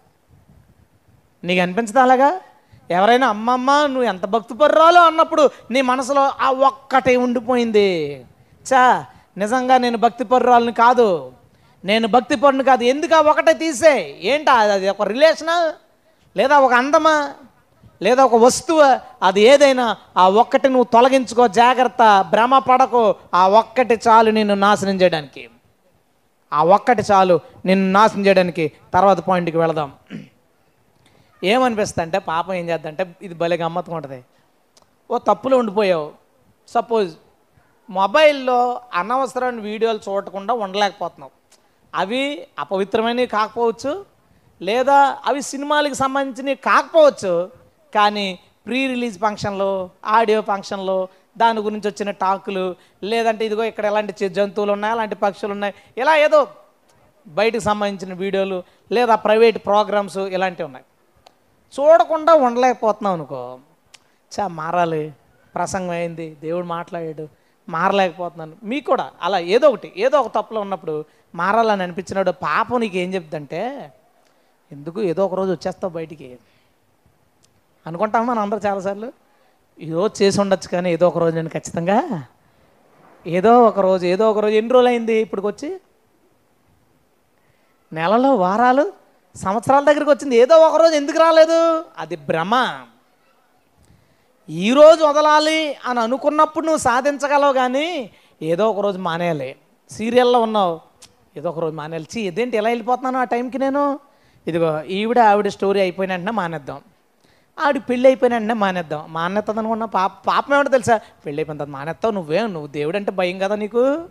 నీకు అనిపించదా అలాగా? ఎవరైనా అమ్మమ్మ నువ్వు ఎంత భక్తిపర్రాలో అన్నప్పుడు నీ మనసులో ఆ ఒక్కటే ఉండిపోయింది. చా నిజంగా నేను భక్తిపర్రాలని కాదు. నేను భక్తిపరుని కాదు. ఎందుకు ఆ ఒకటే తీసే? ఏంటా అది ఒక రిలేషనా? లేదా ఒక అందమా? లేదా ఒక వస్తువు అది ఏదైనా ఆ ఒక్కటి నువ్వు తొలగించుకో జాగ్రత్త భ్రమ పడకు. ఆ ఒక్కటి చాలు నిన్ను నాశనం చేయడానికి. ఆ ఒక్కటి చాలు నిన్ను నాశనం చేయడానికి. తర్వాత పాయింట్కి వెళదాం. ఏమనిపిస్తుంది అంటే పాపం ఏం చేద్దంటే ఇది భలే గమ్మత్తుగా ఉంటుంది. ఓ తప్పులో ఉండిపోయావు. సపోజ్ మొబైల్లో అనవసరమైన వీడియోలు చూడకుండా ఉండలేకపోతున్నాం అవి అపవిత్రమైనవి కాకపోవచ్చు లేదా అవి సినిమాలకు సంబంధించినవి కాకపోవచ్చు కానీ ప్రీ రిలీజ్ ఫంక్షన్లో ఆడియో ఫంక్షన్లో దాని గురించి వచ్చిన టాకులు లేదంటే ఇదిగో ఇక్కడ ఎలాంటి జంతువులు ఉన్నాయి అలాంటి పక్షులు ఉన్నాయి ఇలా ఏదో బయటకు సంబంధించిన వీడియోలు లేదా ప్రైవేట్ ప్రోగ్రామ్స్ ఇలాంటివి ఉన్నాయి. చూడకుండా ఉండలేకపోతున్నాం అనుకో చా మారాలి ప్రసంగం అయింది దేవుడు మాట్లాడాడు మారలేకపోతున్నాను. మీకు కూడా అలా ఏదో ఒకటి ఏదో ఒక తప్పులో ఉన్నప్పుడు మారాలని అనిపించినాడు పాపం నీకు ఏం చెప్తుందంటే ఎందుకు ఏదో ఒక రోజు వచ్చేస్తావు బయటికి? అనుకుంటాం మనం అందరూ చాలాసార్లు. ఈరోజు చేసి ఉండొచ్చు కానీ ఏదో ఒక రోజు నేను ఖచ్చితంగా ఏదో ఒక రోజు ఏదో ఒక రోజు ఎన్ని రోజులు అయింది ఇప్పటికొచ్చి నెలలో వారాలు సంవత్సరాల దగ్గరికి వచ్చింది. ఏదో ఒక రోజు ఎందుకు రాలేదు? అది భ్రమ. ఈరోజు వదలాలి అని అనుకున్నప్పుడు నువ్వు సాధించగలవు కానీ ఏదో ఒక రోజు మానేయాలి. సీరియల్లో ఉన్నావు. ఏదో ఒక రోజు మానేయాలి. చీ ఇదేంటి ఎలా వెళ్ళిపోతున్నాను ఆ టైంకి నేను? ఇదిగో ఈవిడ ఆవిడ స్టోరీ అయిపోయిన వెంటనే మానేద్దాం. ఆవిడ పెళ్ళి అయిపోయిన మానేద్దాం. మానేస్తుంది అనుకున్న పాప పాపం ఏమంటే తెలుసా? పెళ్ళి అయిపోయిన తర్వాత మానేస్తావు నువ్వే నువ్వు దేవుడు అంటే భయం కదా నీకు?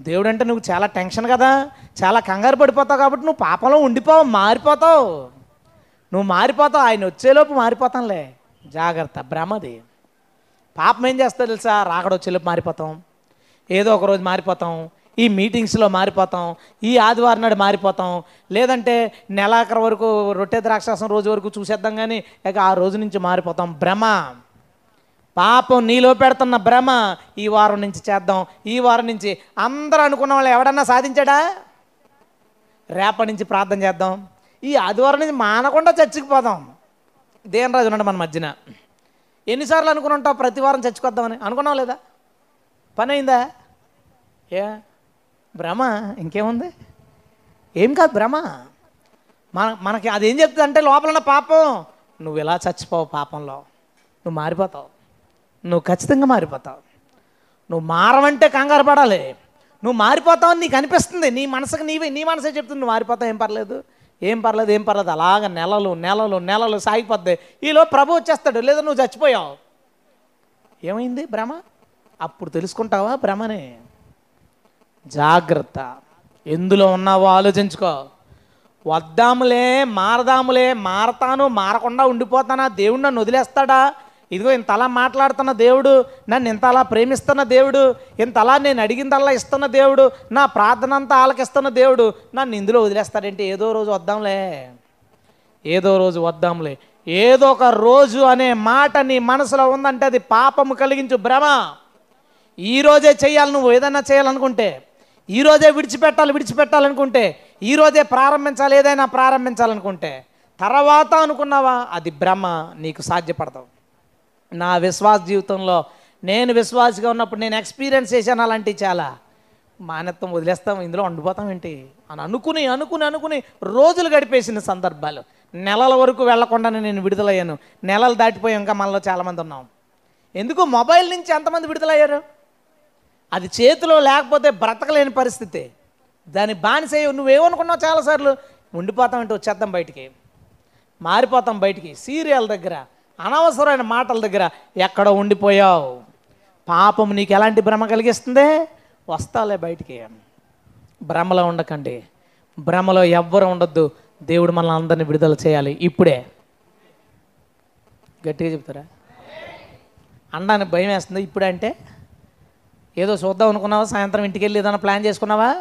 దేవుడు అంటే నువ్వు చాలా టెన్షన్ కదా? చాలా కంగారు పడిపోతావు కాబట్టి నువ్వు పాపంలో ఉండిపోవు మారిపోతావు. నువ్వు మారిపోతావు ఆయన వచ్చేలోపు మారిపోతాంలే జాగ్రత్త భ్రమది. పాపం ఏం చేస్తా తెలుసా? రాకడ వచ్చేలోపు మారిపోతాం. ఏదో ఒక రోజు మారిపోతాం. ఈ మీటింగ్స్లో మారిపోతాం ఈ ఆదివారం నాడు మారిపోతాం. లేదంటే నెలాఖరు వరకు రొట్టె ద్రాక్షాసం రోజు వరకు చూసేద్దాం కానీ ఇక ఆ రోజు నుంచి మారిపోతాం. భ్రమ. పాపం నీలో పెడుతున్న భ్రమ ఈ వారం నుంచి చేద్దాం. ఈ వారం నుంచి అందరూ అనుకున్న వాళ్ళు ఎవడన్నా సాధించాడా? రేపటి నుంచి ప్రార్థన చేద్దాం. ఈ ఆదివారం నుంచి మానకుండా చచ్చిపోదాం దేనరాజు ఉన్నాడు మన మధ్యన. ఎన్నిసార్లు అనుకుని ఉంటావు ప్రతి వారం చచ్చిపోద్దామని అనుకున్నావు లేదా? పని అయిందా? ఏ? భ్రమ ఇంకేముంది? ఏం కాదు భ్రమ. మన మనకి అదేం చెప్తుంది అంటే లోపల ఉన్న పాపం నువ్వు ఇలా చచ్చిపోవు పాపంలో. నువ్వు మారిపోతావు. నువ్వు ఖచ్చితంగా మారిపోతావు. నువ్వు మారవంటే కంగారు పడాలి. నువ్వు మారిపోతావు అని నీకు అనిపిస్తుంది. నీ మనసుకు నీవే నీ మనసే చెప్తుంది నువ్వు మారిపోతావు ఏం పర్లేదు. ఏం పర్లేదు ఏం పర్లేదు. అలాగ నెలలు నెలలు నెలలు సాగిపోద్ది. ఈలో ప్రభు వచ్చేస్తాడు లేదా నువ్వు చచ్చిపోయావు. ఏమైంది భ్రమ? అప్పుడు తెలుసుకుంటావా భ్రమనే? జాగ్రత్త. ఎందులో ఉన్నావో ఆలోచించుకో. వద్దాములే మారదాములే మారతాను మారకుండా ఉండిపోతానా దేవుడు నన్ను వదిలేస్తాడా? ఇదిగో ఇంతలా మాట్లాడుతున్న దేవుడు నన్ను ఇంతలా ప్రేమిస్తున్న దేవుడు ఇంతలా నేను అడిగిందల్లా ఇస్తున్న దేవుడు నా ప్రార్థన అంతా ఆలకిస్తున్న దేవుడు నన్ను ఇందులో వదిలేస్తాడంటే ఏదో రోజు వద్దాంలే. ఏదో రోజు వద్దాంలే. ఏదో ఒక రోజు అనే మాట నీ మనసులో ఉందంటే అది పాపము కలిగించు భ్రమ. ఈ రోజే చేయాలి నువ్వు ఏదైనా చేయాలనుకుంటే. ఈ రోజే విడిచిపెట్టాలి విడిచిపెట్టాలనుకుంటే ఈ రోజే ప్రారంభించాలి ఏదైనా ప్రారంభించాలనుకుంటే తర్వాత అనుకున్నావా? అది భ్రమ నీకు సాధ్యపడతావు నా విశ్వాస జీవితంలో నేను విశ్వాసగా ఉన్నప్పుడు నేను ఎక్స్పీరియన్స్ చేశాను అలాంటివి చాలా. మానత్వం వదిలేస్తాం ఇందులో ఉండిపోతాం ఏంటి? అని అనుకుని అనుకుని అనుకుని రోజులు గడిపేసిన సందర్భాలు. నెలల వరకు వెళ్ళకుండానే నేను విడుదలయ్యాను. నెలలు దాటిపోయాక ఇంకా మనలో చాలామంది ఉన్నాం. ఎందుకు? మొబైల్ నుంచి ఎంతమంది విడుదలయ్యారు? అది చేతిలో లేకపోతే బ్రతకలేని పరిస్థితి. దాని బానిసే నువ్వేమనుకున్నావు చాలాసార్లు? ఉండిపోతాం అంటే వచ్చేద్దాం బయటికి. మారిపోతాం బయటికి. సీరియల్ దగ్గర అనవసరమైన మాటల దగ్గర ఎక్కడ ఉండిపోయావు? పాపం నీకు ఎలాంటి భ్రమ కలిగిస్తుంది? వస్తాలే బయటికి. భ్రమలో ఉండకండి. భ్రమలో ఎవ్వరు ఉండొద్దు. దేవుడు మనల్ని అందరినీ విడుదల చేయాలి. ఇప్పుడే. గట్టిగా చెప్తారా? అనడానికి భయం వేస్తుంది. ఇప్పుడే అంటే ఏదో చూద్దాం అనుకున్నావా? సాయంత్రం ఇంటికి వెళ్ళి ఏదైనా ప్లాన్ చేసుకున్నావా?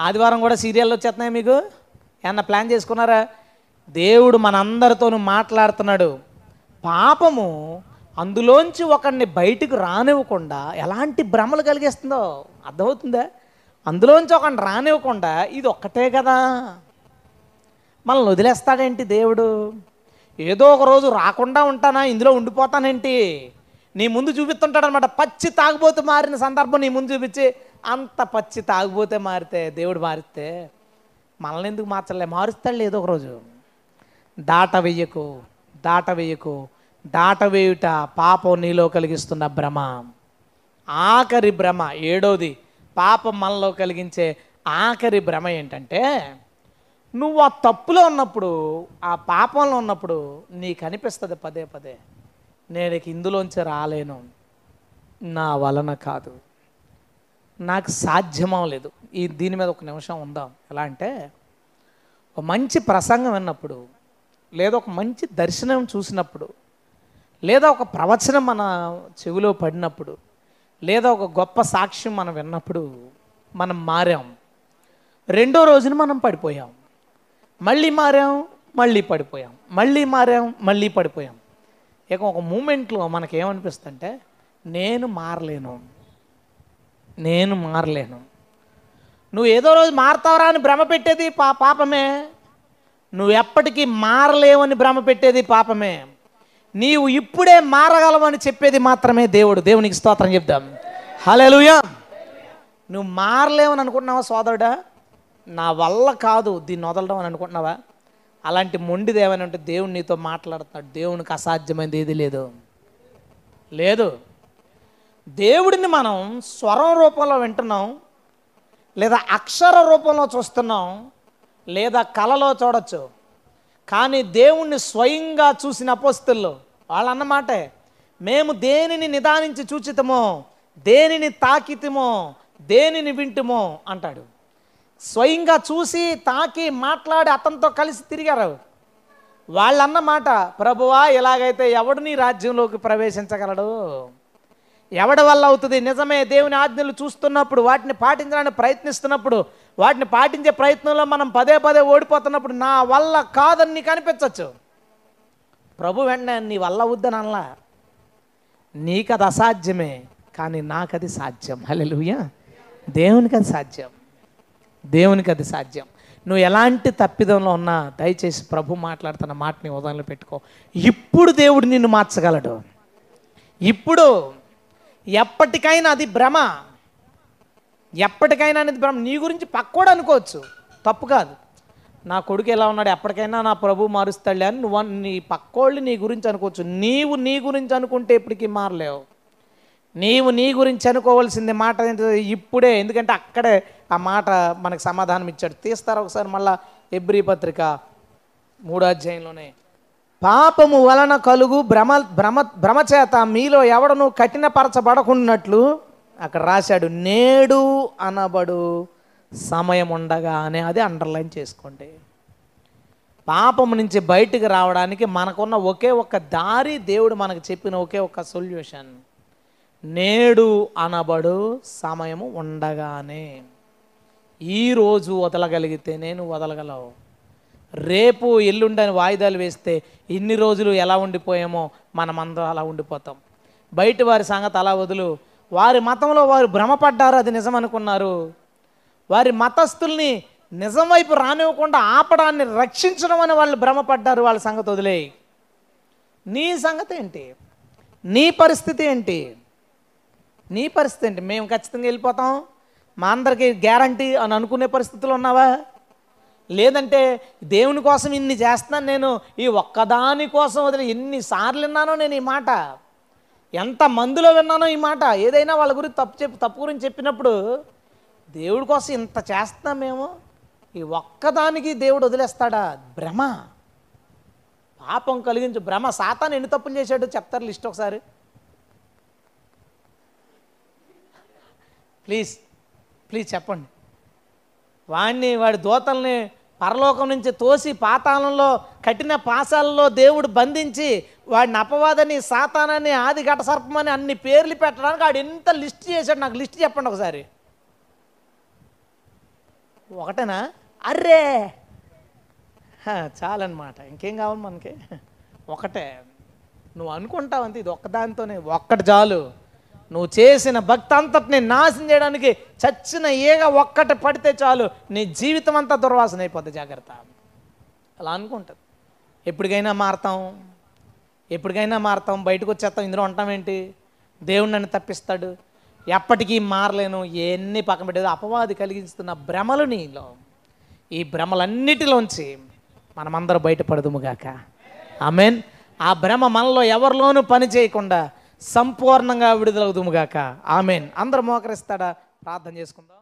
ఆదివారం కూడా సీరియల్ వచ్చేస్తున్నాయి మీకు. ఏమన్నా ప్లాన్ చేసుకున్నారా? దేవుడు మనందరితోనూ మాట్లాడుతున్నాడు. పాపము అందులోంచి ఒకరిని బయటికి రానివ్వకుండా ఎలాంటి భ్రమలు కలిగిస్తుందో అర్థమవుతుందా? అందులోంచి ఒకరిని రానివ్వకుండా ఇది ఒక్కటే కదా. మనల్ని వదిలేస్తాడేంటి దేవుడు? ఏదో ఒక రోజు రాకుండా ఉంటానా? ఇందులో ఉండిపోతానేంటి? నీ ముందు చూపిస్తుంటాడు అనమాట పచ్చి తాగుబోతు మారిన సందర్భం నీ ముందు చూపించి అంత పచ్చి తాగుబోతే మారితే దేవుడు మారితే మనల్ని ఎందుకు మార్చలే? మారుస్తాడు ఏదో ఒకరోజు. దాట వెయ్యకు దాట వెయ్యకు దాట వేయుట పాపం నీలో కలిగిస్తున్న భ్రమ. ఆఖరి భ్రమ ఏడోది పాపం మనలో కలిగించే ఆఖరి భ్రమ ఏంటంటే నువ్వు ఆ తప్పులో ఉన్నప్పుడు ఆ పాపంలో ఉన్నప్పుడు నీకు అనిపిస్తుంది పదే పదే. నేను ఇందులోంచి రాలేను. నా వలన కాదు. నాకు సాధ్యమవలేదు ఈ దీని మీద ఒక నిమిషం ఉందాం. ఎలా అంటే ఒక మంచి ప్రసంగం విన్నప్పుడు లేదా ఒక మంచి దర్శనం చూసినప్పుడు లేదా ఒక ప్రవచనం మన చెవిలో పడినప్పుడు లేదా ఒక గొప్ప సాక్ష్యం మనం విన్నప్పుడు మనం మారాం. రెండో రోజున మనం పడిపోయాం. మళ్ళీ మారాం మళ్ళీ పడిపోయాం. మళ్ళీ మారాం మళ్ళీ పడిపోయాం. ఇక ఒక మూమెంట్లో మనకేమనిపిస్తుంటే నేను మారలేను. నేను మారలేను. నువ్వు ఏదో రోజు మారతావరా అని భ్రమ పెట్టేది పా పాపమే. నువ్వు ఎప్పటికీ మారలేవని భ్రమ పెట్టేది పాపమే. నీవు ఇప్పుడే మారగలవని చెప్పేది మాత్రమే దేవుడు. దేవునికి స్తోత్రం చెప్దాం. హల్లెలూయా. నువ్వు మారలేవని అనుకుంటున్నావా సోదరుడా? నా వల్ల కాదు దీన్ని వదలడం అని అనుకుంటున్నావా? అలాంటి మొండిది ఏమైనా ఉంటే దేవుడు నీతో మాట్లాడుతున్నాడు. దేవునికి అసాధ్యమైనది ఏది లేదు. లేదు. దేవుడిని మనం స్వరం రూపంలో వింటున్నాం లేదా అక్షర రూపంలో చూస్తున్నాం లేదా కళలో చూడొచ్చు. కానీ దేవుణ్ణి స్వయంగా చూసిన అపోస్తుల్లో వాళ్ళు అన్నమాటే మేము దేనిని నిదానించి చూచితమో దేనిని తాకితమో దేనిని వింటుమో అంటాడు. స్వయంగా చూసి తాకి మాట్లాడి అతనితో కలిసి తిరిగారు. వాళ్ళన్న మాట ప్రభువా ఇలాగైతే ఎవడు నీ రాజ్యంలోకి ప్రవేశించగలడు? ఎవడి వల్ల అవుతుంది? నిజమే దేవుని ఆజ్ఞలు చూస్తున్నప్పుడు వాటిని పాటించడానికి ప్రయత్నిస్తున్నప్పుడు వాటిని పాటించే ప్రయత్నంలో మనం పదే పదే ఓడిపోతున్నప్పుడు నా వల్ల కాదని నీకు అనిపించవచ్చు ప్రభు వెంటనే నీ వల్ల అవుద్దని అనలా. నీకు అది అసాధ్యమే కానీ నాకది సాధ్యం. హల్లెలూయా. దేవునికి అది సాధ్యం. దేవునికి అది సాధ్యం. నువ్వు ఎలాంటి తప్పిదంలో ఉన్నా దయచేసి ప్రభు మాట్లాడుతున్న మాటని ఉదయంలో పెట్టుకో. ఇప్పుడు దేవుడు నిన్ను మార్చగలడు. ఇప్పుడు ఎప్పటికైనా అది భ్రమ. ఎప్పటికైనా అనేది భ్రమ. నీ గురించి పక్కోడు అనుకోవచ్చు. తప్పు కాదు. నా కొడుకు ఎలా ఉన్నాడు? ఎప్పటికైనా నా ప్రభు మారుస్తాడు అని నువ్వు నీ పక్కోళ్ళు నీ గురించి అనుకోవచ్చు. నీవు నీ గురించి అనుకుంటే ఎప్పటికీ మారలేవు. నీవు నీ గురించి అనుకోవాల్సింది మాట ఏంటో ఇప్పుడే ఎందుకంటే అక్కడే ఆ మాట మనకు సమాధానం ఇచ్చాడు. తీస్తారు ఒకసారి మళ్ళా ఎబ్రి పత్రిక మూడో అధ్యాయంలోనే. పాపము వలన కలుగు భ్రమ భ్రమ భ్రమచేత మీలో ఎవడను కఠినపరచబడకున్నట్లు అక్కడ రాశాడు. నేడు అనబడు సమయం ఉండగా అనే అది అండర్లైన్ చేసుకోండి. పాపం నుంచి బయటికి రావడానికి మనకున్న ఒకే ఒక్క దారి దేవుడు మనకు చెప్పిన ఒకే ఒక్క సొల్యూషన్ నేడు అనబడు సమయము ఉండగానే. ఈరోజు వదలగలిగితే నేను వదలగలవు. రేపు ఎల్లుండని వాయిదాలు వేస్తే ఇన్ని రోజులు ఎలా ఉండిపోయామో మనమందరం అలా ఉండిపోతాం. బయట వారి సంగతి అలా వదులు. వారి మతంలో వారు భ్రమపడ్డారు అది నిజం అనుకున్నారు వారి మతస్థుల్ని నిజం వైపు రానివ్వకుండా ఆపడాన్ని రక్షించడం అని వాళ్ళు భ్రమపడ్డారు వాళ్ళ సంగతి వదిలేయి. నీ సంగతి ఏంటి? నీ పరిస్థితి ఏంటి? నీ పరిస్థితి ఏంటి? మేము ఖచ్చితంగా వెళ్ళిపోతాం. మా అందరికీ గ్యారంటీ అని అనుకునే పరిస్థితులు ఉన్నావా? లేదంటే దేవుని కోసం ఇన్ని చేస్తున్నాను నేను ఈ ఒక్కదాని కోసం వదిలి ఎన్నిసార్లు విన్నానో నేను ఈ మాట? ఎంత మందిలో విన్నానో ఈ మాట? ఏదైనా వాళ్ళ గురించి తప్పు చెప్పి తప్పు గురించి చెప్పినప్పుడు దేవుడి కోసం ఇంత చేస్తున్నాం మేము? ఈ ఒక్కదానికి దేవుడు వదిలేస్తాడా? భ్రమ. పాపం కలిగించు భ్రమ. సాతాను ఎన్ని తప్పులు చేశాడో చెప్తారు లిస్ట్ ఒకసారి. ప్లీజ్ ప్లీజ్ చెప్పండి. వాణ్ణి వాడి దూతల్ని పరలోకం నుంచి తోసి పాతాళంలో కఠిన పాసాలలో దేవుడు బంధించి వాడిని అపవాదని సాతానని ఆది ఘట సర్పమని అన్ని పేర్లు పెట్టడానికి వాడు ఎంత లిస్ట్ చేశాడు? నాకు లిస్ట్ చెప్పండి ఒకసారి. ఒకటేనా? అర్రే! చాలన్నమాట. ఇంకేం కావాలి మనకి? ఒకటే. నువ్వు అనుకుంటావు అంతే ఇది ఒక్కదానితోనే ఒక్కటి చాలు. నువ్వు చేసిన భక్తి అంతటిని నాశనం చేయడానికి చచ్చిన ఏగ ఒక్కటి పడితే చాలు నీ జీవితం అంతా దుర్వాసన అయిపోద్ది జాగ్రత్త. అలా అనుకుంటుంది ఎప్పటికైనా మారతాం. ఎప్పటికైనా మారతాం. బయటకు వచ్చేస్తాం. ఇందులో ఉంటాం ఏంటి? దేవుడు నన్ను తప్పిస్తాడు. ఎప్పటికీ మారలేను. ఎన్ని పక్కన పెట్టేది అపవాది కలిగిస్తున్న భ్రమలు నీలో. ఈ భ్రమలన్నిటిలోంచి మనమందరూ బయటపడదుముగాక ఆమెన్. ఆ భ్రమ మనలో ఎవరిలోనూ పని చేయకుండా సంపూర్ణంగా విడుదలవుదుముగాక ఆమెన్. అందరు మోకరిస్తాడా? ప్రార్థన చేసుకుందాం.